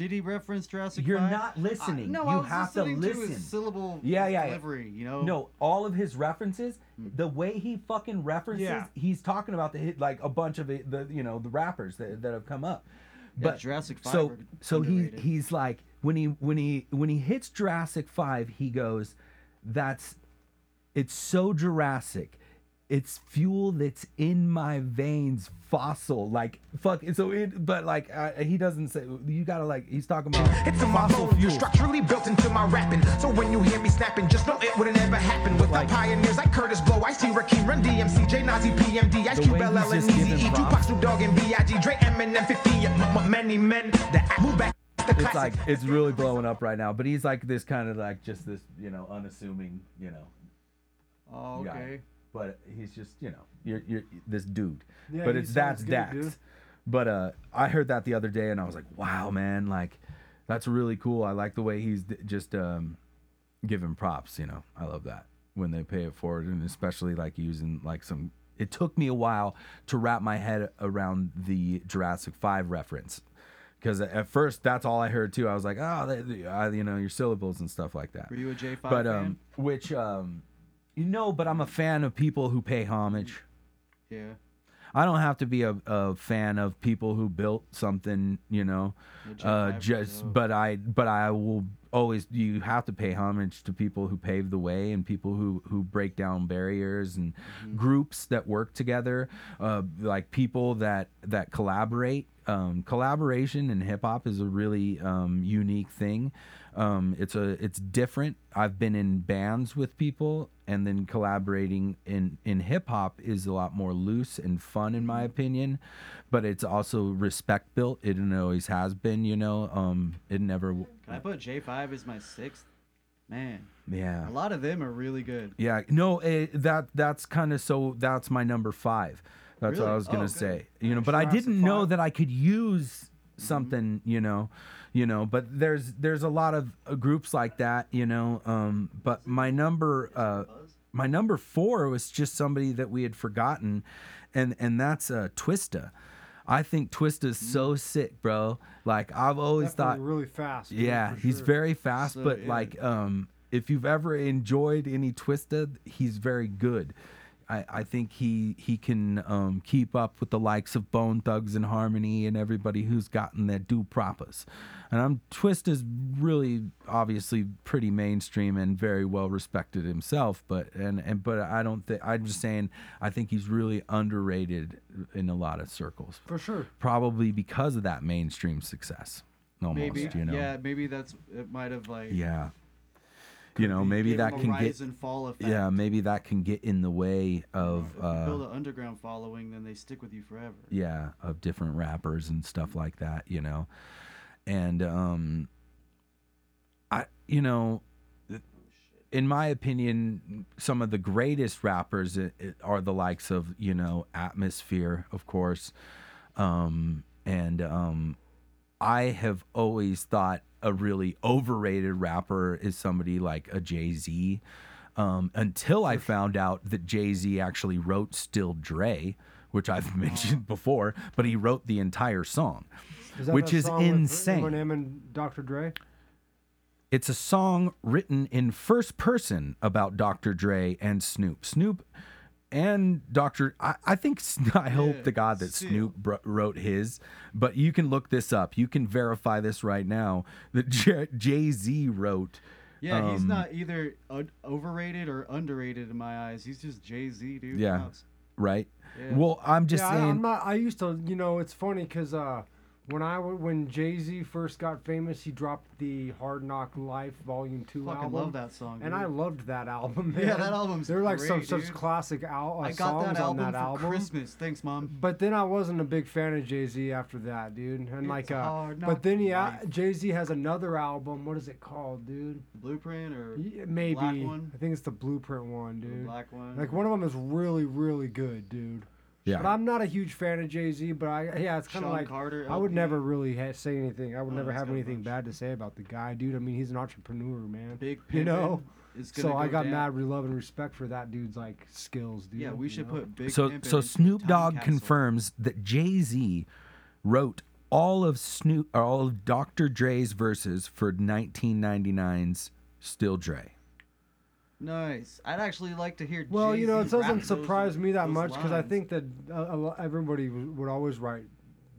Did he reference Jurassic? You're 5? not listening. I, no, You I was have to listening To listen. his syllable Yeah, yeah, yeah. delivery. You know. No, all of his references, hmm. the way he fucking references, Yeah. he's talking about the hit like a bunch of it, the you know the rappers that, that have come up. But Jurassic 5 So so he he's like when he when he when he hits Jurassic Five, he goes, "That's it's so Jurassic." It's fuel that's in my veins, fossil. Like fuck. So it, but like uh, he doesn't say. You gotta like. He's talking about It's in my fossil bones and fuel. structurally built into my rapping. So when you hear me snapping, just know it wouldn't ever happen with Like- pioneers like Kurtis Blow, Ice T, Rakim, Run DMC, J Nazi, PMD, Ice The Cube, way he's LL, and Eazy E, Tupac, props. Snoop Dogg, and B.I.G., Dre, Eminem, 50, m- m- many men that move back. The it's like it's really blowing up right now. But he's like this kind of like just this you know unassuming you know Oh, guy. But he's just you know you're you're this dude. Yeah, but it's that's good, Dax. dude. But uh, I heard that the other day and I was like, wow, man, like that's really cool. I like the way he's d- just um giving props. You know, I love that when they pay it forward and especially like using like some. It took me a while to wrap my head around the Jurassic Five reference because at first that's all I heard too. I was like, oh, they, they- uh, you know, your syllables and stuff like that. Were you a J5 But fan? um, which um, you know, but I'm a fan of people who pay homage. yeah. I don't have to be a, a fan of people who built something, you know. Uh, just, though. but I, but I will always. You have to pay homage to people who pave the way and people who who break down barriers and Mm-hmm. groups that work together, uh, like people that that collaborate. Um, collaboration in hip hop is a really um, unique thing. Um, it's a it's different. I've been in bands with people, and then collaborating in in hip hop is a lot more loose and fun, in my opinion. But it's also respect built. It always has been. You know, um, it never. Can I put J5 as my sixth? Man, Yeah. a lot of them are really good. Yeah, no, eh, that that's kind of so. That's my number five. That's what I was gonna Oh, say. You know, but I didn't know that I could use Mm-hmm. something. You know, you know. But there's there's a lot of uh, groups like that. You know. Um. But my number uh, my number four was just somebody that we had forgotten, and and that's uh Twista. I think Twista's so sick, bro. Like I've always Definitely thought really fast. yeah, he's sure. very fast, So, but yeah. like um if you've ever enjoyed any Twista, he's very good. I, I think he he can um, keep up with the likes of Bone Thugs and Harmony and everybody who's gotten their due propas. And I'm Twist is really obviously pretty mainstream and very well respected himself, but and, and but I don't think I'm just saying I think he's really underrated in a lot of circles. For sure. Probably because of that mainstream success. Almost, Maybe, you know. yeah, maybe that's it. Might have like Yeah. You know, maybe that can get and fall yeah, maybe that can get in the way of If you build uh an underground following, then they stick with you forever. yeah, of different rappers and stuff like that, you know. And um I you know in my opinion, some of the greatest rappers i- i- are the likes of, you know, Atmosphere, of course. Um, and um, I have always thought a really overrated rapper is somebody like a Jay Z. Um, until I found out that Jay Z actually wrote "Still Dre," which I've mentioned before, but he wrote the entire song, which Is that which that is song with insane. Eminem and Dr. Dre. It's a song written in first person about Dr. Dre and Snoop. Snoop and Dr. I, I think I hope Yeah, to God that still. Snoop bro- wrote his, but you can look this up. You can verify this right now that Jay Z wrote. Yeah, he's um, not either un- overrated or underrated in my eyes. He's just Jay Z, dude. Yeah. Right. Yeah. Well, I'm just yeah, I- saying. I'm not. I used to. You know, it's funny because uh, when I when Jay Z first got famous, he dropped the Hard Knock Life Volume Two Fucking album. love that song. And dude. I loved that album. Man. Yeah, that album's They're like some great, such dude. classic al- uh, I got songs that album on that for album. Christmas. Thanks, mom. But then I wasn't a big fan of Jay Z after that, dude. And like, uh, but then yeah, Jay Z has another album. What is it called, dude? Blueprint or Ye- Maybe Black one? I think it's the Blueprint one, The dude. black one. Like one of them is really, really good, dude. Yeah. But I'm not a huge fan of Jay Z. But I, yeah, it's kind of Sean like Carter, I would LP. never really ha- say anything. I would Oh, never he's have got a anything bunch. bad to say about the guy, dude. I mean, he's an entrepreneur, man. Big you know. Pimpin' is gonna So I go got down. mad love and respect for that dude's like skills, dude. Yeah, we you should know? put Big so Pimpin' so in Snoop Time Dogg Capsule. confirms that Jay Z wrote all of Snoop or all of Dr. Dre's verses for 1999's Still Dre. Nice. I'd actually like to hear. Well, you know, it doesn't those- surprise me that much because I think that uh, a everybody w- would always write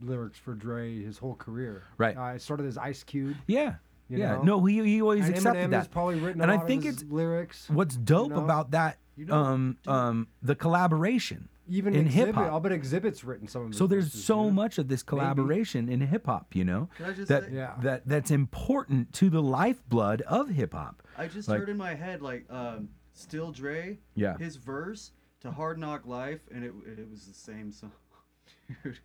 lyrics for Dre his whole career. Right. Uh, it started as Ice Cube. Yeah. You yeah. know? No, he, he always and accepted Eminem that. has probably written a and I lot think of his it's lyrics. what's dope know? about that You know, um um the collaboration Even in hip hop. I'll bet Xzibit's written some of his So there's verses, so dude. much of this collaboration in hip hop, you know, Can I just that say- Yeah. that that's important to the lifeblood of hip hop. I just Like- heard in my head like um, Still Dre. Yeah. His verse to Hard Knock Life, and it it was the same song. Dude,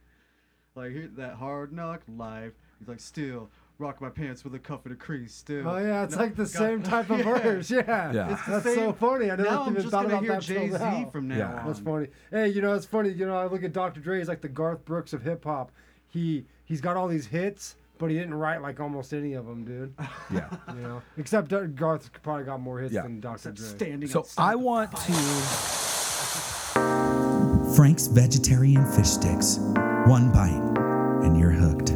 like that Hard Knock Life. He's like still rock my pants with a cuff and a crease. Still. Oh yeah, it's No, like the got- same type of Yeah. verse. Yeah, Yeah. It's the that's so funny. I never now I'm even just thought gonna about hear that till Jay Z now. from now Yeah. on. That's funny. Hey, you know, it's funny. You know, I look at Dr. Dre. He's like the Garth Brooks of hip hop. He he's got all these hits, but he didn't write like almost any of them, dude. Yeah. You know, except Dar- Garth probably got more hits Yeah. than Dr. Dre. Standing So I want to Frank's vegetarian fish sticks. One bite, and you're hooked.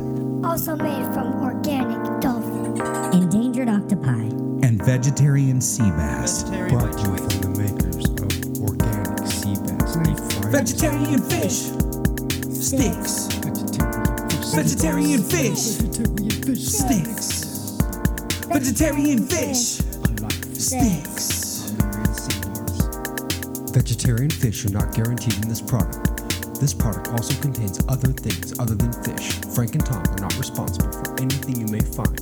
Also made from organic dolphin. Endangered octopi. And vegetarian sea bass. Vegetarian Brought to you choice. from the makers of organic sea bass. Vegetarian fish sticks. Vegetarian fish sticks. Vegetarian fish sticks. Vegetarian fish are not guaranteed in this product. This product also contains other things other than fish. Frank and Tom are not responsible for anything you may find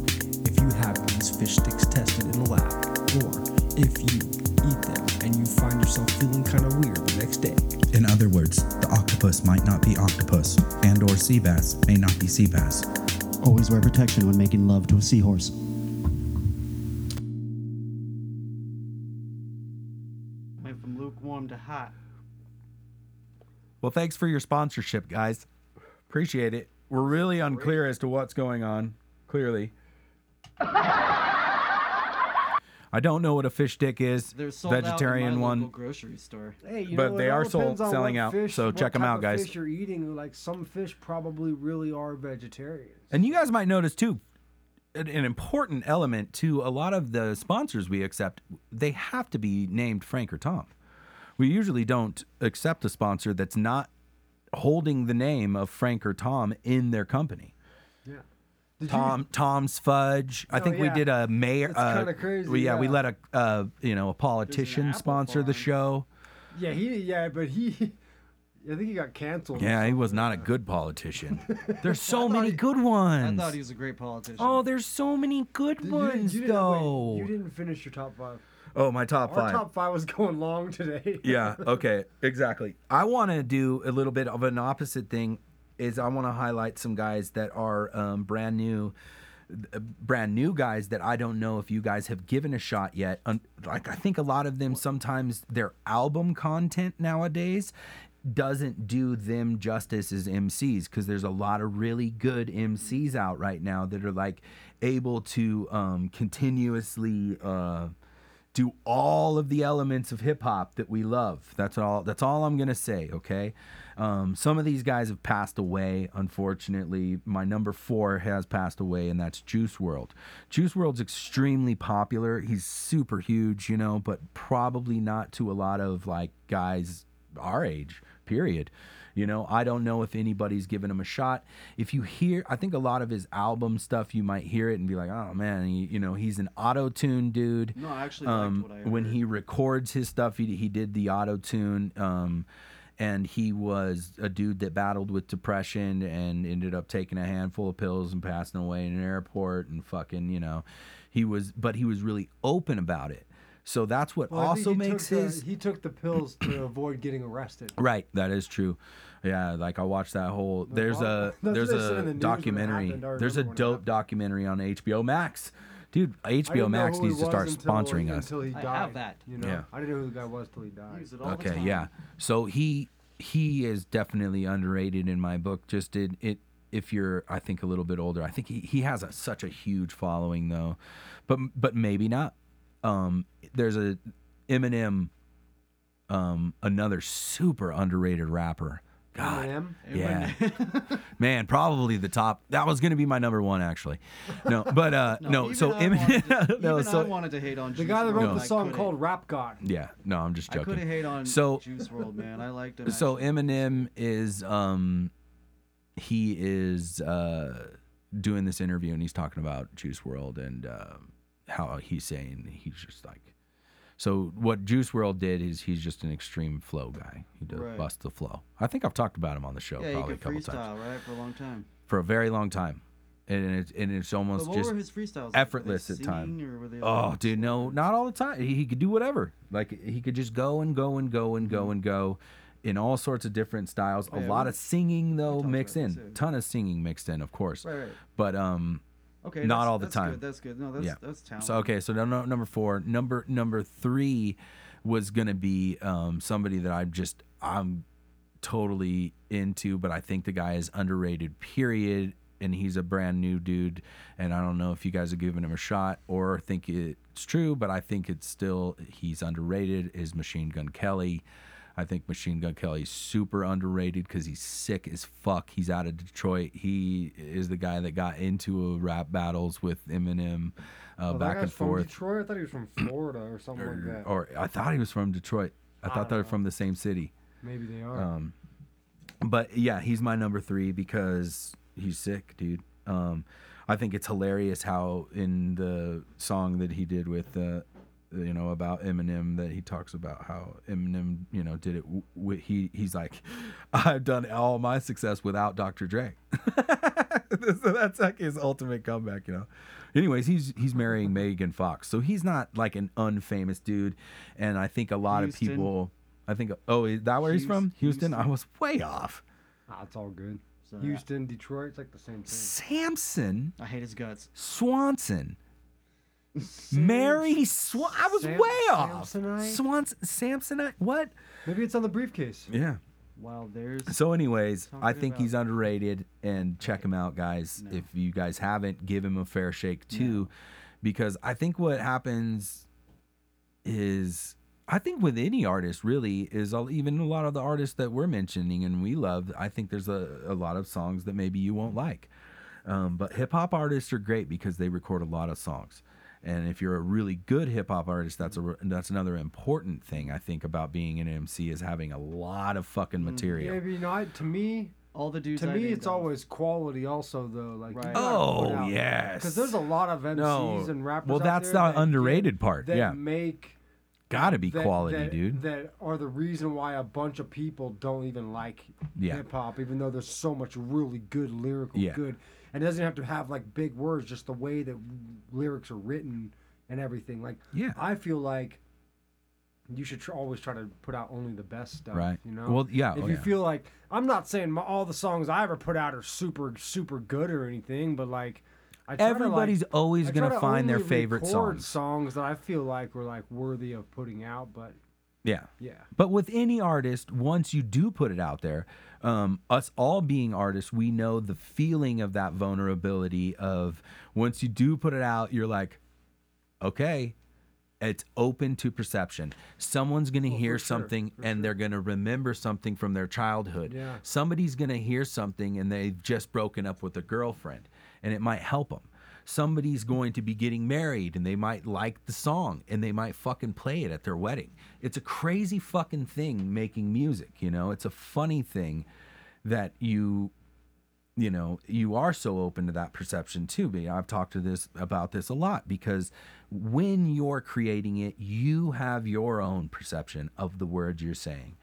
if you have these fish sticks tested in a lab, or if you eat them and you find yourself feeling kind of weird the next day. In other words, the octopus might not be octopus, and or sea bass may not be sea bass. Always wear protection when making love to a seahorse. Well, thanks for your sponsorship, guys. Appreciate it. We're really unclear as to what's going on. Clearly, I don't know what a fish stick is. They're sold Vegetarian out in my one. local grocery store. Hey, you But know, they it are sold- depends on selling what out, fish- so what check 'em type out, of guys. Fish you're eating, like some fish probably really are vegetarians. And you guys might notice too, an, an important element to a lot of the sponsors we accept, they have to be named Frank or Tom. We usually don't accept a sponsor that's not holding the name of Frank or Tom in their company. Yeah. Did you- Tom Tom's Fudge. I Oh, think we did a mayor. That's uh, kinda crazy, we- yeah, we yeah. let a uh, you know a politician apple sponsor the show. Yeah, he. Yeah, but he. I think he got canceled. Yeah, he was not a good politician. There's so many good ones. I thought he was a great politician. Oh, there's so many good Did you- ones you didn't- wait, though. you didn't finish your top five. Oh, my top Our five. top five was going long today. yeah. Okay. Exactly. I want to do a little bit of an opposite thing. Is I want to highlight some guys that are um, brand new, uh, brand new guys that I don't know if you guys have given a shot yet. Like I think a lot of them sometimes their album content nowadays doesn't do them justice as MCs because there's a lot of really good MCs out right now that are like able to um, continuously uh, do all of the elements of hip hop that we love. That's all. That's all I'm gonna say. Okay. Um, some of these guys have passed away. Unfortunately, my number four has passed away, and that's Juice WRLD. Juice WRLD's extremely popular. He's super huge, you know, but probably not to a lot of like guys our age. Period. You know, I don't know if anybody's given him a shot. If you hear, I think a lot of his album stuff, you might hear it and be like, oh man, he, you know, he's an auto tune dude. No, I actually liked what I heard. when he records his stuff, he, he did the auto tune. Um, and he was a dude that battled with depression and ended up taking a handful of pills and passing away in an airport and fucking, you know, he was, but he was really open about it. So that's what Well, also makes took the- his he took the pills to avoid getting arrested. Right, that is true. Yeah, like I watched that whole. There's well, a there's what they said a the news when it documentary. happened. There's a remember when dope documentary on HBO Max, dude. HBO Max needs to start until- sponsoring us. Until he I have that. You know, Yeah. I didn't know who the guy was till he died. Use it all the Okay, time. yeah. So he he is definitely underrated in my book. Just did it. If you're, I think, a little bit older, I think he, he has a, such a huge following though, but but maybe not. Um, there's a Eminem, um, another super underrated rapper. God, Eminem? yeah, man, probably the top. That was gonna be my number one actually. No, but uh, no. even so I wanted Eminem, to- no, even so I wanted to hate on The Juice guy that wrote WRLD, the I song couldn't. called Rap God. yeah, no, I'm just I joking. couldn't hate on So- Juice WRLD, man. I liked him. so Eminem is um he is uh doing this interview and he's talking about Juice WRLD and um how he's saying he's just like so what Juice WRLD did is he's just an extreme flow guy. He does Right. bust the flow. I think I've talked about him on the show yeah, probably a couple times right, for a long time. for a very long time. And it's and it's almost just were his freestyles? like? Were they effortless at singing, time. or were they Oh, dude, no, not all the time. He, he could do whatever. Like he could just go and go and go and go and go in all sorts of different styles. Mm-hmm. A lot of singing though mixed in. Ton of singing mixed in, of course. Right, right. But um Okay, not all the that's time. Good, that's good. No, that's yeah. that's talent. So okay, so no, no, number 4, number number 3 was going to be um somebody that I'm just I'm totally into, but I think the guy is underrated period and he's a brand new dude and I don't know if you guys have given him a shot or think it's true, but I think it's still he's underrated is Machine Gun Kelly. I think Machine Gun Kelly's super underrated because he's sick as fuck. He's out of Detroit. He is the guy that got into a rap battles with Eminem uh, Oh, back and forth. Detroit. I thought he was from Florida or something like that. Or I thought he was from Detroit. I I thought they were from the same city. Maybe they are. Um, but yeah, he's my number three because he's sick, dude. Um, I think it's hilarious how in the song that he did with, uh, you know, about Eminem, that he talks about how Eminem, you know, did it. W- w- he he's like, I've done all my success without Dr. Dre. so that's like his ultimate comeback, you know. Anyways, he's he's marrying Megan Fox, so he's not like an unfamous dude, and I think a lot Houston. of people. I think. Oh, is that where he's from? Houston. I was way off. Ah, it's all good. So, yeah. Houston, Detroit, it's like the same thing. Samson I hate his guts. Swanson. Mary Swan. I was Sam- way off. Samsonite? Swans. Samsonite. What? Maybe it's on the briefcase. Yeah. Wow, there's So, anyways, I Talking think he's underrated, and check him out, guys. If you guys haven't, give him a fair shake too, because I think what happens is, I think with any artist really is a- even a lot of the artists that we're mentioning and we love. I think there's a, a lot of songs that maybe you won't like, um, but hip hop artists are great because they record a lot of songs. And if you're a really good hip hop artist, that's a re- that's another important thing I think about being an MC is having a lot of fucking mm, material. Maybe not. To me, all the dudes. to I me, it's off. always quality. Also, though, like you Right. gotta Oh, put out- yes. because there's a lot of MCs No. and rappers. Well, out that's there the that underrated get- part, That yeah. make Gotta be that- quality, that- dude. That are the reason why a bunch of people don't even like Yeah. hip hop, even though there's so much really good lyrical Yeah. good, and it doesn't have to have like big words, just the way that lyrics are written and everything. Like, Yeah. I feel like you should tr- always try to put out only the best stuff. Right. You know. Well, yeah, If oh, you yeah. feel like I'm not saying my, all the songs I ever put out are super super good or anything, but like. I try to, like- Everybody's always gonna to find their favorite songs. songs that I feel like were like worthy of putting out, but Yeah. Yeah. But with any artist, once you do put it out there, um, us all being artists, we know the feeling of that vulnerability of once you do put it out, you're like, okay, it's open to perception. Someone's going to hear sure, something and they're going to remember something from their childhood. Yeah. Somebody's going to hear something and they've just broken up with a girlfriend and it might help them. Somebody's going to be getting married and they might like the song and they might fucking play it at their wedding. It's a crazy fucking thing making music, you know? It's a funny thing that you you know you are so open to that perception too but i've talked to this about this a lot because when you're creating it you have your own perception of the words you're saying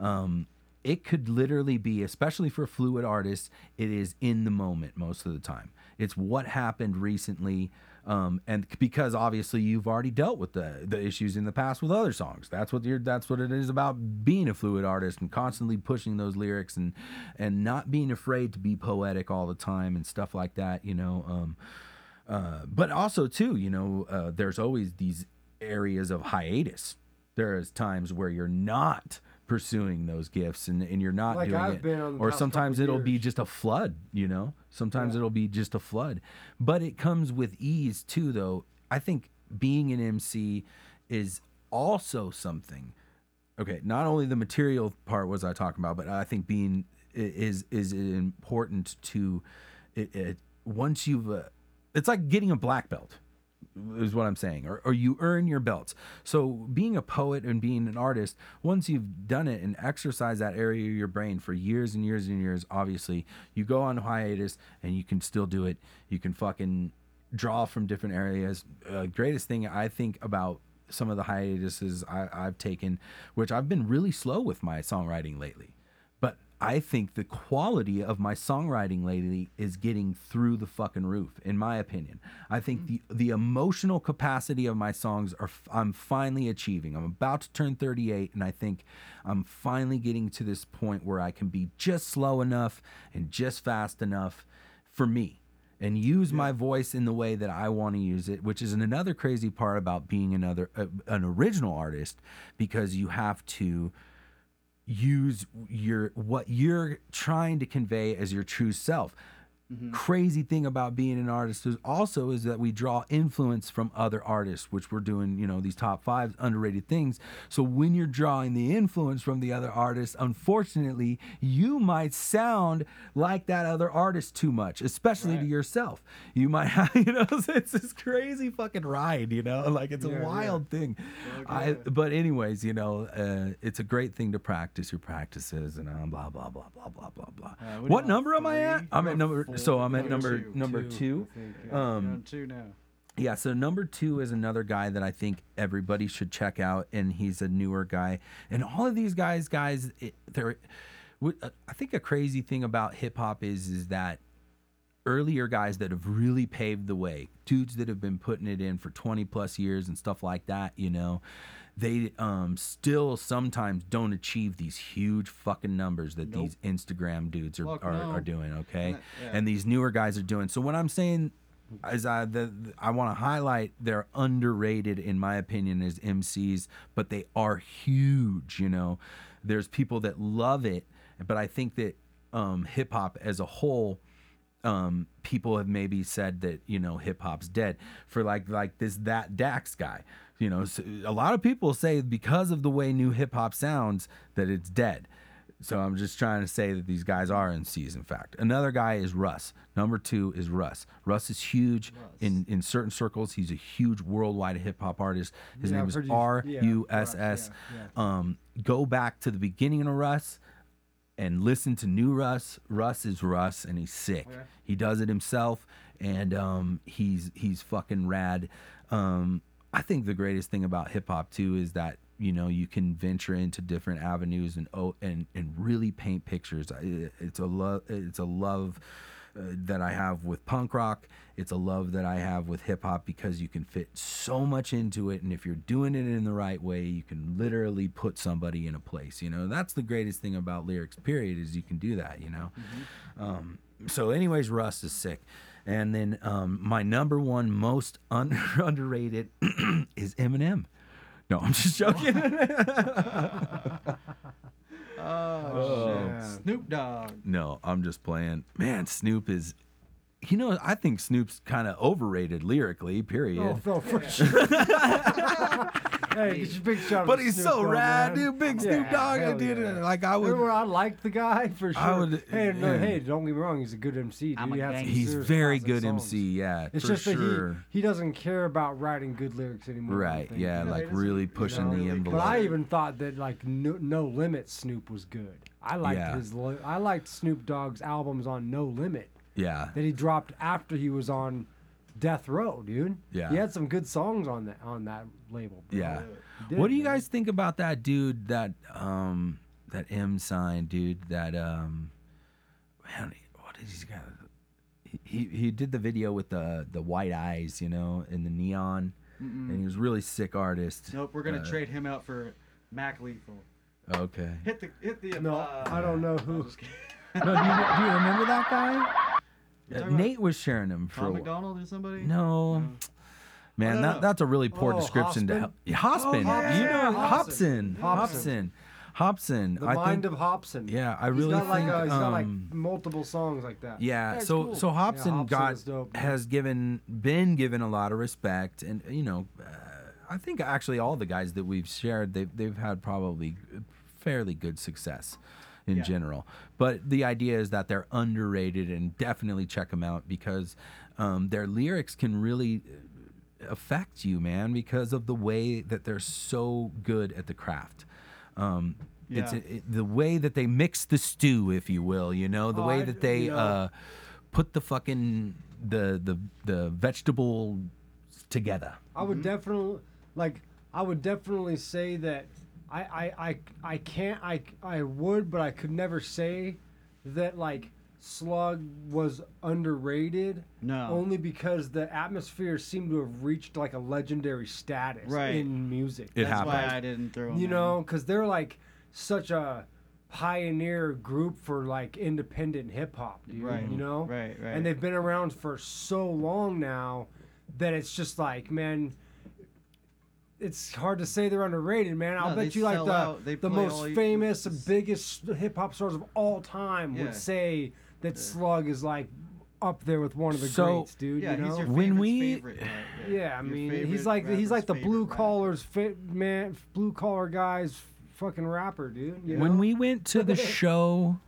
um, it could literally be especially for fluid artists it is in the moment most of the time it's what happened recently um, and because obviously you've already dealt with the the issues in the past with other songs. That's what you're that's what it is about being a fluid artist and constantly pushing those lyrics and and not being afraid to be poetic all the time and stuff like that you know um, uh, but also too you know uh, there's always these areas of hiatus. There is times where you're not pursuing those gifts and, and you're not Like doing I've it. been on the or sometimes it'll be just a flood you know? Sometimes it'll be just a flood. But it comes with ease too though. I think being an mc is also something. Okay not only the material part was i talking about but i think being is is important to it, it once you've uh, it's like getting a black belt is what i'm saying or, or you earn your belts. So being a poet and being an artist once you've done it and exercise that area of your brain for years and years and years obviously you go on hiatus and you can still do it. You can fucking draw from different areas. Uh, greatest thing i think about some of the hiatuses I, I've taken, which I've been really slow with my songwriting lately. I think the quality of my songwriting lately is getting through the fucking roof, in my opinion. I think the the emotional capacity of my songs are I'm finally achieving. I'm about to turn 38, and I think I'm finally getting to this point where I can be just slow enough and just fast enough for me and use my voice in the way that I want to use it, which is another crazy part about being another uh, an original artist because you have to use your what you're trying to convey as your true self. Crazy thing about being an artist is also is that we draw influence from other artists, which we're doing, you know, these top five underrated things. So when you're drawing the influence from the other artists, unfortunately, you might sound like that other artist too much, especially to yourself. You might have, you know, it's this crazy fucking ride, you know, like it's Yeah, a yeah. wild thing. I, but anyways, you know, uh, it's a great thing to practice your practices and uh, blah blah blah blah blah blah blah. Uh, what number am I at? I'm at number. four. So I'm at Number number two. number Two, two. Yeah. Um, two now. yeah, so number two is another guy that I think everybody should check out, and he's a newer guy. And all of these guys, guys, it, they're. uh, I think a crazy thing about hip hop is is that earlier guys that have really paved the way, dudes that have been putting it in for 20 plus years and stuff like that, you know, they um still sometimes don't achieve these huge fucking numbers that these Instagram dudes are, Fuck are, no. are doing, okay? Yeah. And these newer guys are doing. So what I'm saying is I the, the- I want to highlight they're underrated in my opinion as MCs, but they are huge, you know. There's people that love it, but I think that um, hip hop as a whole um, people have maybe said that you know hip hop's dead for like like this that Dax guy. You know, so a lot of people say because of the way new hip hop sounds that it's dead. So I'm just trying to say that these guys are MCs. In fact, another guy is Russ. Number two is Russ. Russ is huge in in certain circles. He's a huge worldwide hip hop artist. His Yeah, name I've is R U Russ, S S. Um, go back to the beginning of Russ and listen to new Russ. Russ is Russ, and he's sick. Okay. He does it himself, and um, he's he's fucking rad. Um, I think the greatest thing about hip hop too is that you know you can venture into different avenues and oh and and really paint pictures. It's a love. It's a love. Uh, that I have with punk rock, it's a love that I have with hip hop because you can fit so much into it, and if you're doing it in the right way, you can literally put somebody in a place. You know, that's the greatest thing about lyrics. Period, is you can do that. You know, um, so anyways, Russ is sick. And then um, my number one most un- underrated is Eminem. No, I'm just joking. Oh, man. shit. Snoop Dogg. no, I'm just playing. Man, Snoop is. You know, I think Snoop's kind of overrated lyrically. Period. Oh, no, for sure. hey, get your big shot. But he's Snoop so rad, man. dude. Big Snoop Dogg, hell dude. yeah. Like I would. Remember, I liked the guy for sure. I would- hey, no, hey, don't get me wrong. He's a good MC. Dude. I'm a He has some gangster. He's very good songs. MC. Yeah, It's for just that he, he doesn't care about writing good lyrics anymore. Right. Yeah, You know, like he doesn't- really you pushing know? the envelope. But I even thought that like No, no Limit Snoop was good. I liked Yeah. his. I liked Snoop Dogg's albums on No Limit yeah. that he dropped after he was on Death Row, dude. Yeah. He had some good songs on that on that label. bro. Yeah. Did, What do you man. guys think about that dude that um that M sign dude that um man what did he got he, he he did the video with the the white eyes you know and the neon and he was a really sick artist. Nope, we're gonna Uh, trade him out for Mac Lethal. Okay. Hit the hit the. No, uh, I don't know who. no, do, you, do you remember that guy? You Uh, Nate was sharing him for. Tom a wh- MacDonald or somebody? No. Man, no, that, that's a really poor Oh, description to Hopsin? help. Yeah, Hopsin. Oh, you know, yeah, Hopsin. Hopsin. Hopsin. Hopsin. The I Mind think, of Hopsin. Yeah, I He's really got like think. uh, he's got like um, multiple songs like that. yeah, it's so cool. so Hopsin, Yeah, Hopsin got dope. has given been given a lot of respect, and you know, uh, I think actually all the guys that we've shared, they've they've had probably fairly good success in Yeah. general. But the idea is that they're underrated, and definitely check them out because um, their lyrics can really uh, affect you, man, because of the way that they're so good at the craft. Um, It's Yeah. it, the way that they mix the stew, if you will, you know, the Oh, way I- that they yeah. uh, put the fucking the the the vegetable together. I would definitely like. I would definitely say that I I I, I can't I I would, but I could never say that like Slug was underrated. No. Only because the atmosphere seemed to have reached like a legendary status Right. in music. It That's why happened. I didn't throw him. you in. know, because they're like such a pioneer group for like independent hip hop, dude. Right. You know, Right, right. And they've been around for so long now that it's just like, man. It's hard to say they're underrated, man. I'll No, bet you like the. They the most all famous, it's- biggest hip hop stars of all time Yeah. would say that Slug is like up there with one of the So- greats, dude. Yeah, you know? he's your When we- favorite, right? Yeah, I Your mean, he's like he's like the blue collars fit man, blue collar guys, fucking rapper, dude. You When we went to the show,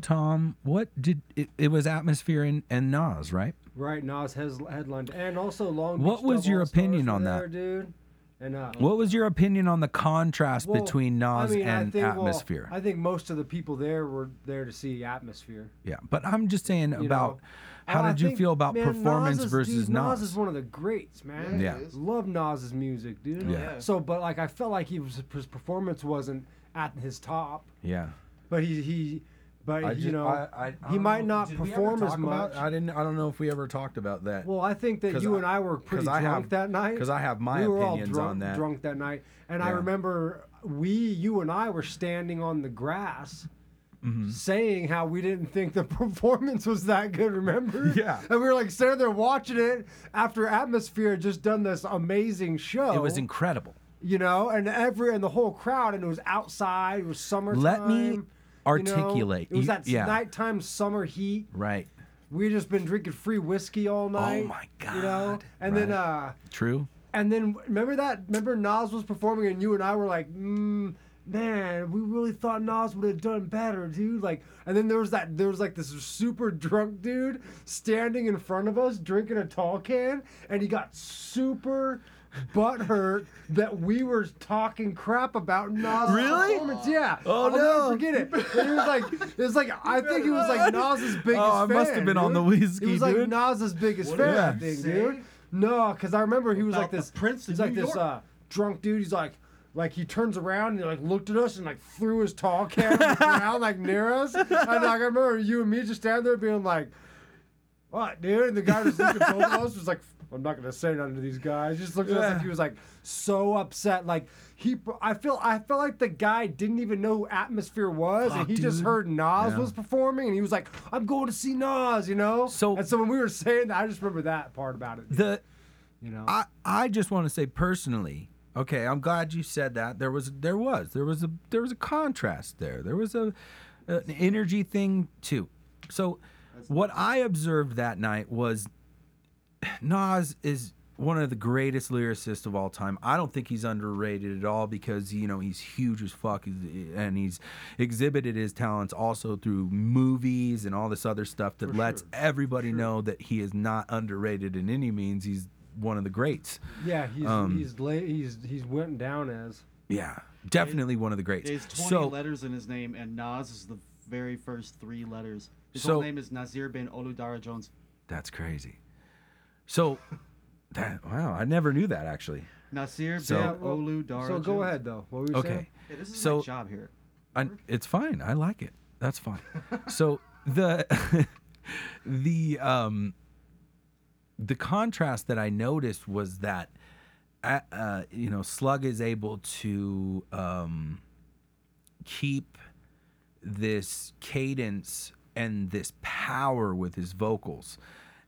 Tom, what did it, it was Atmosphere and, and Nas, right? right, Nas has headlined, and also Long. What was your opinion on there, that? dude? And uh, What was your opinion on the contrast well, between Nas I mean, I and think, well, Atmosphere? I think most of the people there were there to see Atmosphere. yeah, but I'm just saying you about know? how I did you think, feel about man, performance Nas is, versus dude, Nas? Nas is one of the greats, man. Yeah. he is. Love Nas's music, dude. Yeah. So, but like, I felt like he was his performance wasn't at his top, yeah. but he he, but I you ju- know, I- I- he might know. not perform as talk about- much. I didn't. I don't know if we ever talked about that. Well, I think that you and I were pretty I drunk have- that night. Because I have my we were opinions all drunk, on that. drunk that night, and I remember we, you and I were standing on the grass. Mm-hmm. Saying how we didn't think the performance was that good, remember? Yeah. And we were like sitting there watching it after Atmosphere had just done this amazing show. it was incredible. you know, and every and the whole crowd, and it was outside, it was summertime. Let me you know? articulate. It was You- that yeah. nighttime summer heat. Right. We just been drinking free whiskey all night. Oh my god. You know, and then uh, True. and then remember that? Remember Nas was performing, and you and I were like, mm, man, we really thought Nas would have done better, dude. Like, and then there was that, there was like this super drunk dude standing in front of us drinking a tall can, and he got super butthurt that we were talking crap about Nas' Really? performance. Yeah. Oh, I'll no. never forget it. And it was like, it was like, I think he was like Nas's biggest Oh, I fan. must have been on dude. the whiskey, He was like dude. Nas's biggest What fan, did I think, dude. No, because I remember he was like this Prince He's like New this uh, drunk dude. He's like, like he turns around and he like looked at us and like threw his tall can around like near us. And like I remember you and me just standing there being like, "What, dude?" And the guy just looked at both of us was like, "I'm not gonna say nothing to these guys." Just looked at us like he was like so upset. Like he, I feel, I felt like the guy didn't even know who Atmosphere was, and he just heard Nas Yeah. was performing, and he was like, "I'm going to see Nas," you know. So- and so when we were saying that, I just remember that part about it. The You know. I, I just want to say personally, Okay, I'm glad you said that. There was there was there was a there was a contrast there. There was a an energy thing too. So what I observed that night was Nas is one of the greatest lyricists of all time. I don't think he's underrated at all because you know he's huge as fuck, and he's exhibited his talents also through movies and all this other stuff that lets everybody know that he is not underrated in any means. He's one of the greats. Yeah, he's Um, he's la- he's he's went down as. Yeah, definitely one of the greats. He has 20 so letters in his name, and Nas is the very first three letters. His So- whole name is Nasir bin Olu Dara Jones. that's crazy. So that wow, I never knew that actually. Nasir So- bin Yeah, well, so go ahead, though. What were you Okay. saying? Hey, this is So- my job here. I, it's fine. I like it. That's fine. so the the um the contrast that I noticed was that uh, uh, you know Slug is able to um keep this cadence and this power with his vocals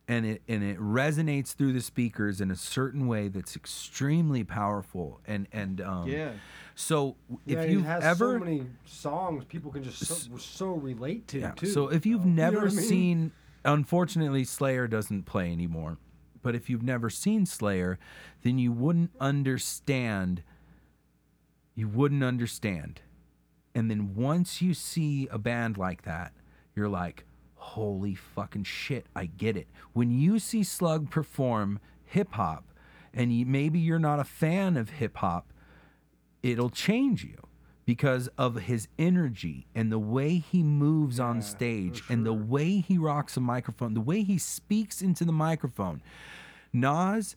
and it and it resonates through the speakers in a certain way that's extremely powerful and and um Yeah. so if yeah, you've ever so many songs people can just so, so relate to yeah. too. So if you've You know never I mean? seen, unfortunately, Slayer doesn't play anymore. But if you've never seen Slayer, then you wouldn't understand. You wouldn't understand. And then once you see a band like that, you're like, holy fucking shit, I get it. When you see Slug perform hip hop, and you, maybe you're not a fan of hip hop, it'll change you because of his energy and the way he moves on stage and the way he rocks a microphone, the way he speaks into the microphone. Nas,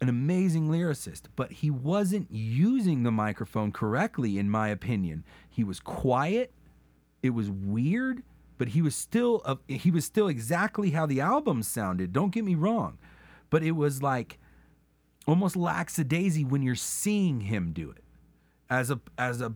an amazing lyricist, but he wasn't using the microphone correctly, in my opinion. He was quiet. It was weird, but he was still uh, he was still exactly how the album sounded. Don't get me wrong, but it was like almost lackadaisy when you're seeing him do it as a as a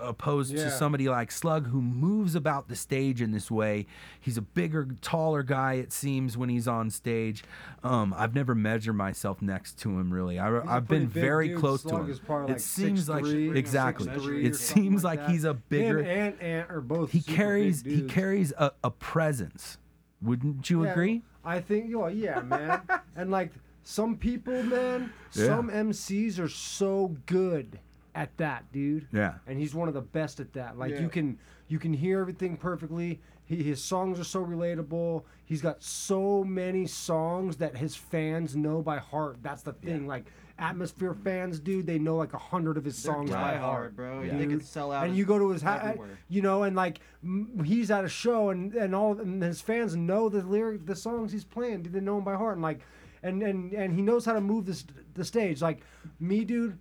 opposed Yeah. to somebody like Slug who moves about the stage in this way. He's a bigger, taller guy. It seems when he's on stage. Um, I've never measured myself next to him really. I, have been very dude. close to him. probably it like seems like 6'3", exactly. 6'3" or It seems like like he's a bigger. Him and Ant are both. he carries he carries a, a presence. Wouldn't you Yeah, agree? I think, well, yeah, man. and like some people, man, Yeah. some MCs are so good at that, dude. Yeah. And he's one of the best at that. Like Yeah. you can you can hear everything perfectly. He, his songs are so relatable. He's got so many songs that his fans know by heart. That's the thing. Like Atmosphere fans, dude, they know like a hundred of his They're songs by diehard, heart, bro. dude. They can sell out And you go to his house, uh, everywhere. you know, and like m- he's at a show, and and all and his fans know the lyric, the songs he's playing. They know him by heart, and like, and and and he knows how to move this the stage. Like me, dude.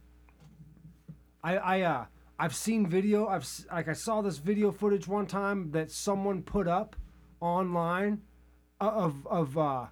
I I uh I've seen video. I've like I saw this video footage one time that someone put up online of of uh,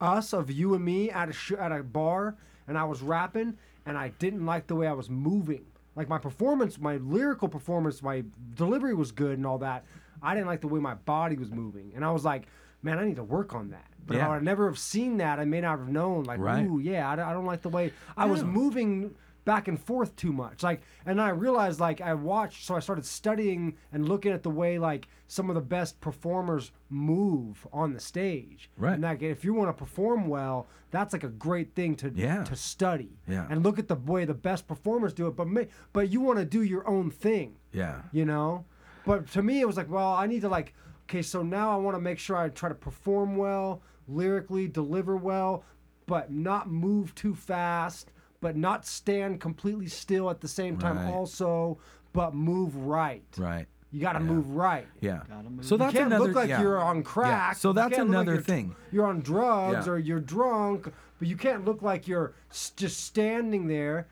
us of you and me at a sh- at a bar, and I was rapping, and I didn't like the way I was moving. Like my performance, my lyrical performance, my delivery was good and all that. I didn't like the way my body was moving, and I was like, man, I need to work on that. But Yeah. I would never have seen that, I may not have known. Like, Right. ooh, yeah, I, I don't like the way I was moving back and forth too much. Like, and I realized like I watched, so I started studying and looking at the way like some of the best performers move on the stage. Right. And that, if you want to perform well, that's like a great thing to Yeah. to study. Yeah. And look at the way the best performers do it. But ma- but you want to do your own thing Yeah. you know but to me it was like well i need to like okay so now i want to make sure i try to perform well lyrically deliver well but not move too fast but not stand completely still at the same time Right. also but move right Right. you got to Yeah. move right Yeah. move. So you that's can't another. look like yeah. you're on Yeah. crack. So that's can't like another you're- thing. You're on drugs Yeah. or you're drunk, but you can't look like you're s- just standing there.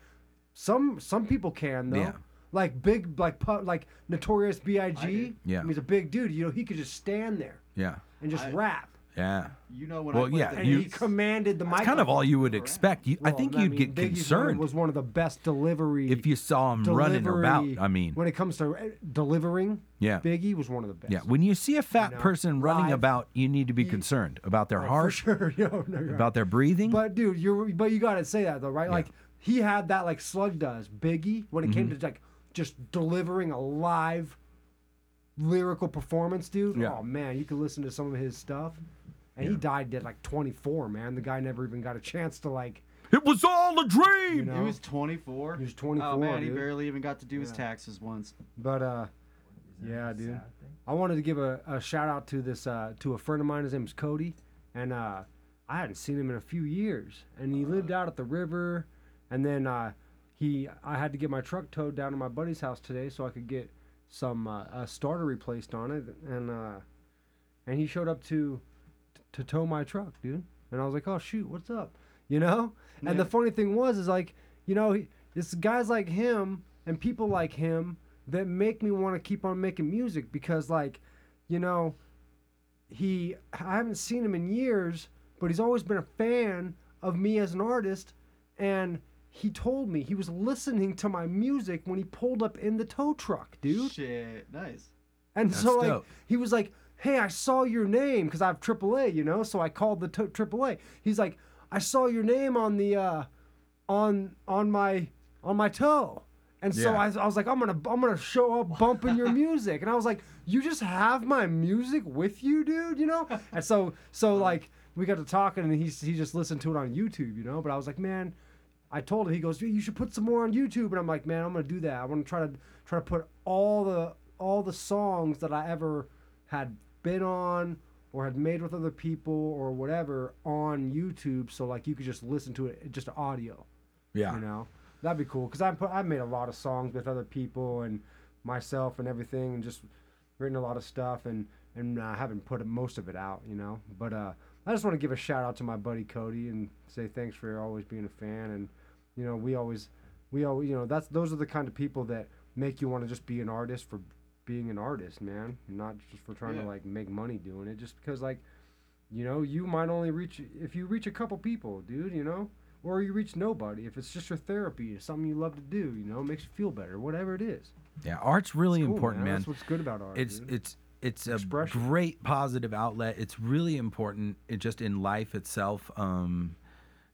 Some some people can though. Yeah. Like big like pu- like Notorious B.I.G. Yeah. he's a big dude. You know he could just stand there Yeah. and just I- rap, Yeah. You know when Well, I played yeah, the you- he commanded the mic. It's kind of all you would expect. You, I think you'd get concerned Was one of the best delivery. if you saw him running about. I mean, when it comes to uh, delivering, Yeah. Biggie was one of the best. yeah. When you see a fat know, person running live. about, you need to be concerned about their Oh, heart, sure. Yo, no, you're about their breathing. But dude, you're but you gotta say that though, right? Like he had that like Slug does, Biggie, when it came Mhm. to like just delivering a live lyrical performance, dude. Yeah. Oh man, you could listen to some of his stuff. And he died at like 24, man. The guy never even got a chance to like. It was all a dream. You know? He was 24. He was 24. Oh man, he barely even got to do his taxes once. But uh, yeah, dude. I wanted to give a, a shout out to this uh, to a friend of mine. His name is Cody, and uh, I hadn't seen him in a few years. And he lived out at the river, and then uh, he I had to get my truck towed down to my buddy's house today so I could get some uh, a starter replaced on it, and uh, and he showed up to to tow my truck, dude. And I was like, oh shoot, what's up? You know? And the funny thing was, is like, you know, he, it's guys like him and people like him that make me want to keep on making music because, like, you know, he I haven't seen him in years, but he's always been a fan of me as an artist, and he told me he was listening to my music when he pulled up in the tow truck, dude. Shit, nice. And That's so like dope. he was like, "Hey, I saw your name because I have AAA, you know." So I called the to- AAA. He's like, "I saw your name on the uh, on on my on my toe." And so Yeah. I, I was like, "I'm gonna I'm gonna show up bumping your music." And I was like, "You just have my music with you, dude?" You know? And so so like we got to talking, and he he just listened to it on YouTube, you know. But I was like, "Man." I told him he goes, "You should put some more on YouTube," and I'm like, "Man, I'm gonna do that. I want to try to try to put all the all the songs that I ever had been on or had made with other people or whatever on YouTube, so like you could just listen to it just audio. Yeah. you know, that'd be cool because I put I've made a lot of songs with other people and myself and everything, and just written a lot of stuff and and I haven't put most of it out, you know. But uh, I just want to give a shout out to my buddy Cody and say thanks for always being a fan and you know we always we always you know that's those are the kind of people that make you want to just be an artist for being an artist man not just for trying Yeah. to like make money doing it just because like you know you might only reach if you reach a couple people dude you know or you reach nobody if it's just your therapy it's something you love to do you know makes you feel better whatever it is Yeah, art's really cool, important, man. that's what's good about art It's dude. it's it's a Expression. great positive outlet. It's really important. It just in life itself. Um,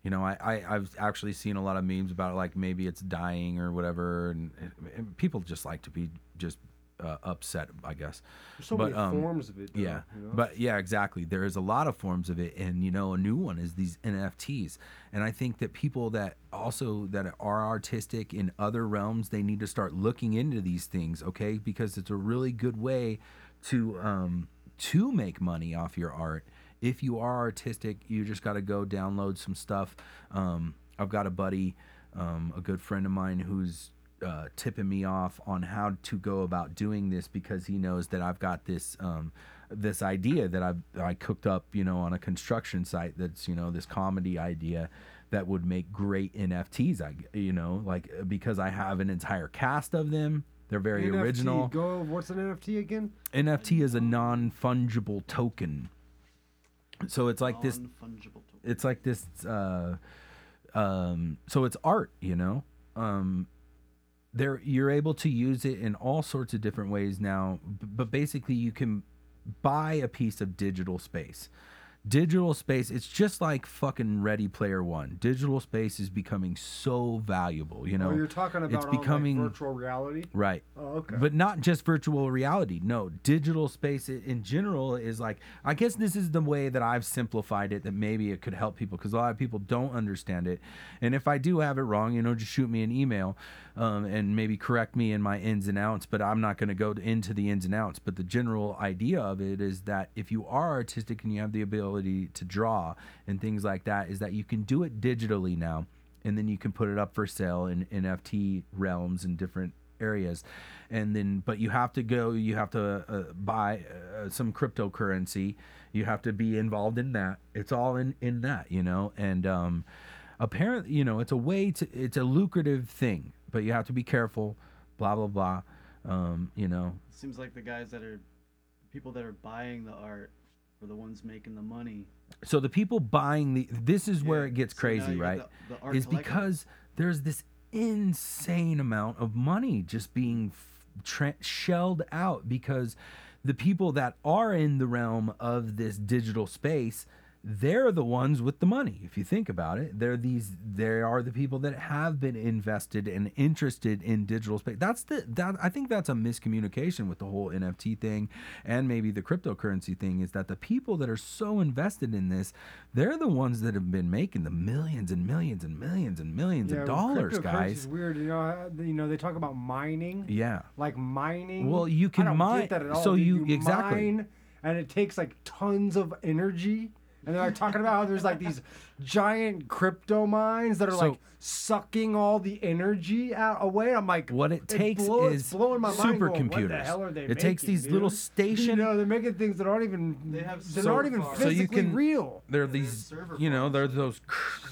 you know, I, I I've actually seen a lot of memes about it, like maybe it's dying or whatever, and, and people just like to be just uh, upset, I guess. There's so but, many um, forms of it though, yeah, you know? but yeah, exactly. There is a lot of forms of it, and you know, a new one is these NFTs. And I think that people that also that are artistic in other realms, they need to start looking into these things, okay? Because it's a really good way to um, to make money off your art. If you are artistic, you just got to go download some stuff. Um, I've got a buddy, um, a good friend of mine, who's uh, tipping me off on how to go about doing this because he knows that I've got this um, this idea that I I cooked up, you know, on a construction site. That's you know this comedy idea that would make great NFTs. I you know like because I have an entire cast of them. They're very NFT, original. go what's an nft again NFT is a non fungible token. So it's like this. Non-fungible token. It's like this. Uh, um, so it's art, you know. Um, there you're able to use it in all sorts of different ways now. But basically, you can buy a piece of digital space. Digital space, it's just like fucking Ready Player One. Digital space is becoming so valuable, you oh, know. oh you're talking about uh, it's on, becoming like, virtual reality Right. Oh, okay. But not just virtual reality. No, digital space in general is like, I guess this is the way that I've simplified it that maybe it could help people because a lot of people don't understand it. And if I do have it wrong, you know, just shoot me an email um, and maybe correct me in my ins and outs. But I'm not going to go into the ins and outs. But the general idea of it is that if you are artistic and you have the ability to draw and things like that, is that you can do it digitally now and then you can put it up for sale in NFT realms and different areas and then but you have to go you have to uh, buy uh, some cryptocurrency you have to be involved in that it's all in in that you know and um apparently you know it's a way to it's a lucrative thing but you have to be careful blah blah blah um you know. Seems like the guys that are people that are buying the art are the ones making the money. so the people buying the this is where it gets so crazy right? the- the is because there's this insane amount of money just being tra- shelled out because the people that are in the realm of this digital space they're the ones with the money. If you think about it, they're these. They are the people that have been invested and interested in digital space. That's the that I think that's a miscommunication with the whole NFT thing, and maybe the cryptocurrency thing. Is that the people that are so invested in this, they're the ones that have been making the millions and millions and millions and millions of dollars, guys. is weird. You know, uh, you know they talk about mining. Yeah. Like mining. Well, you can mine- that at all, so dude. you- exactly. mine, and it takes like tons of energy. And they're like talking about how there's like these giant crypto mines that are So- like sucking all the energy out away. I'm like, What it takes blow- is blowing my mind. going, What the supercomputers. hell are they It takes making, these little dude? station- You know, they're making things that aren't even. They have so aren't even physically so you can real. They're these, you know, they're those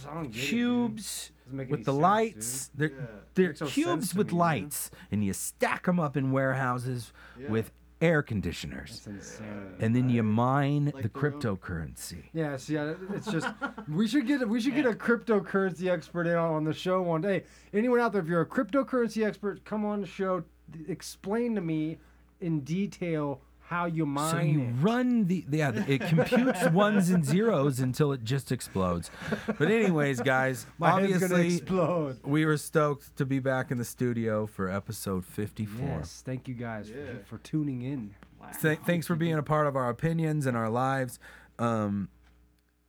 I it, cubes with the sense, lights. dude. They're they're Makes no sense cubes with me, dude. lights, and you stack them up in warehouses with air conditioners, and then you mine the cryptocurrency. Yeah, see, I- it's just we should get we should get a cryptocurrency expert in on the show one day. Anyone out there, if you're a cryptocurrency expert, come on the show. Explain to me in detail how you mine So you it. run the yeah, it computes ones and zeros until it just explodes. But anyways, guys, My obviously we were stoked to be back in the studio for episode 54. Yes, thank you guys for, for tuning in. Th- thanks for being a part of our opinions and our lives. Um,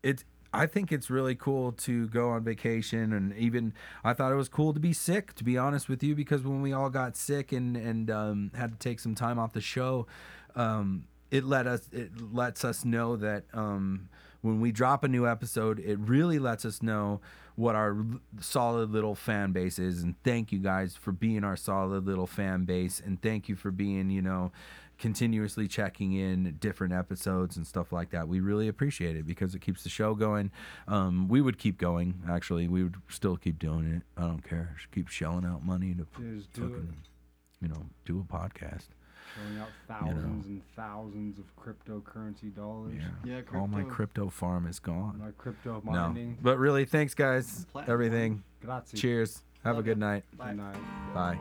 it's I think it's really cool to go on vacation, and even I thought it was cool to be sick. To be honest with you, because when we all got sick and and um, had to take some time off the show, um, it let us it lets us know that um, when we drop a new episode, it really lets us know what our solid little fan base is. And thank you guys for being our solid little fan base, and thank you for being you know continuously checking in different episodes and stuff like that. We really appreciate it because it keeps the show going. Um, we would keep going. Actually, we would still keep doing it. I don't care. Just keep shelling out money to fucking, you know, do a podcast. Showing out thousands and thousands of cryptocurrency dollars. Yeah. All my crypto farm is gone. My crypto mining. No, but really, thanks guys. Everything. Grazie. Cheers. Have a good it. night. Good night. Bye.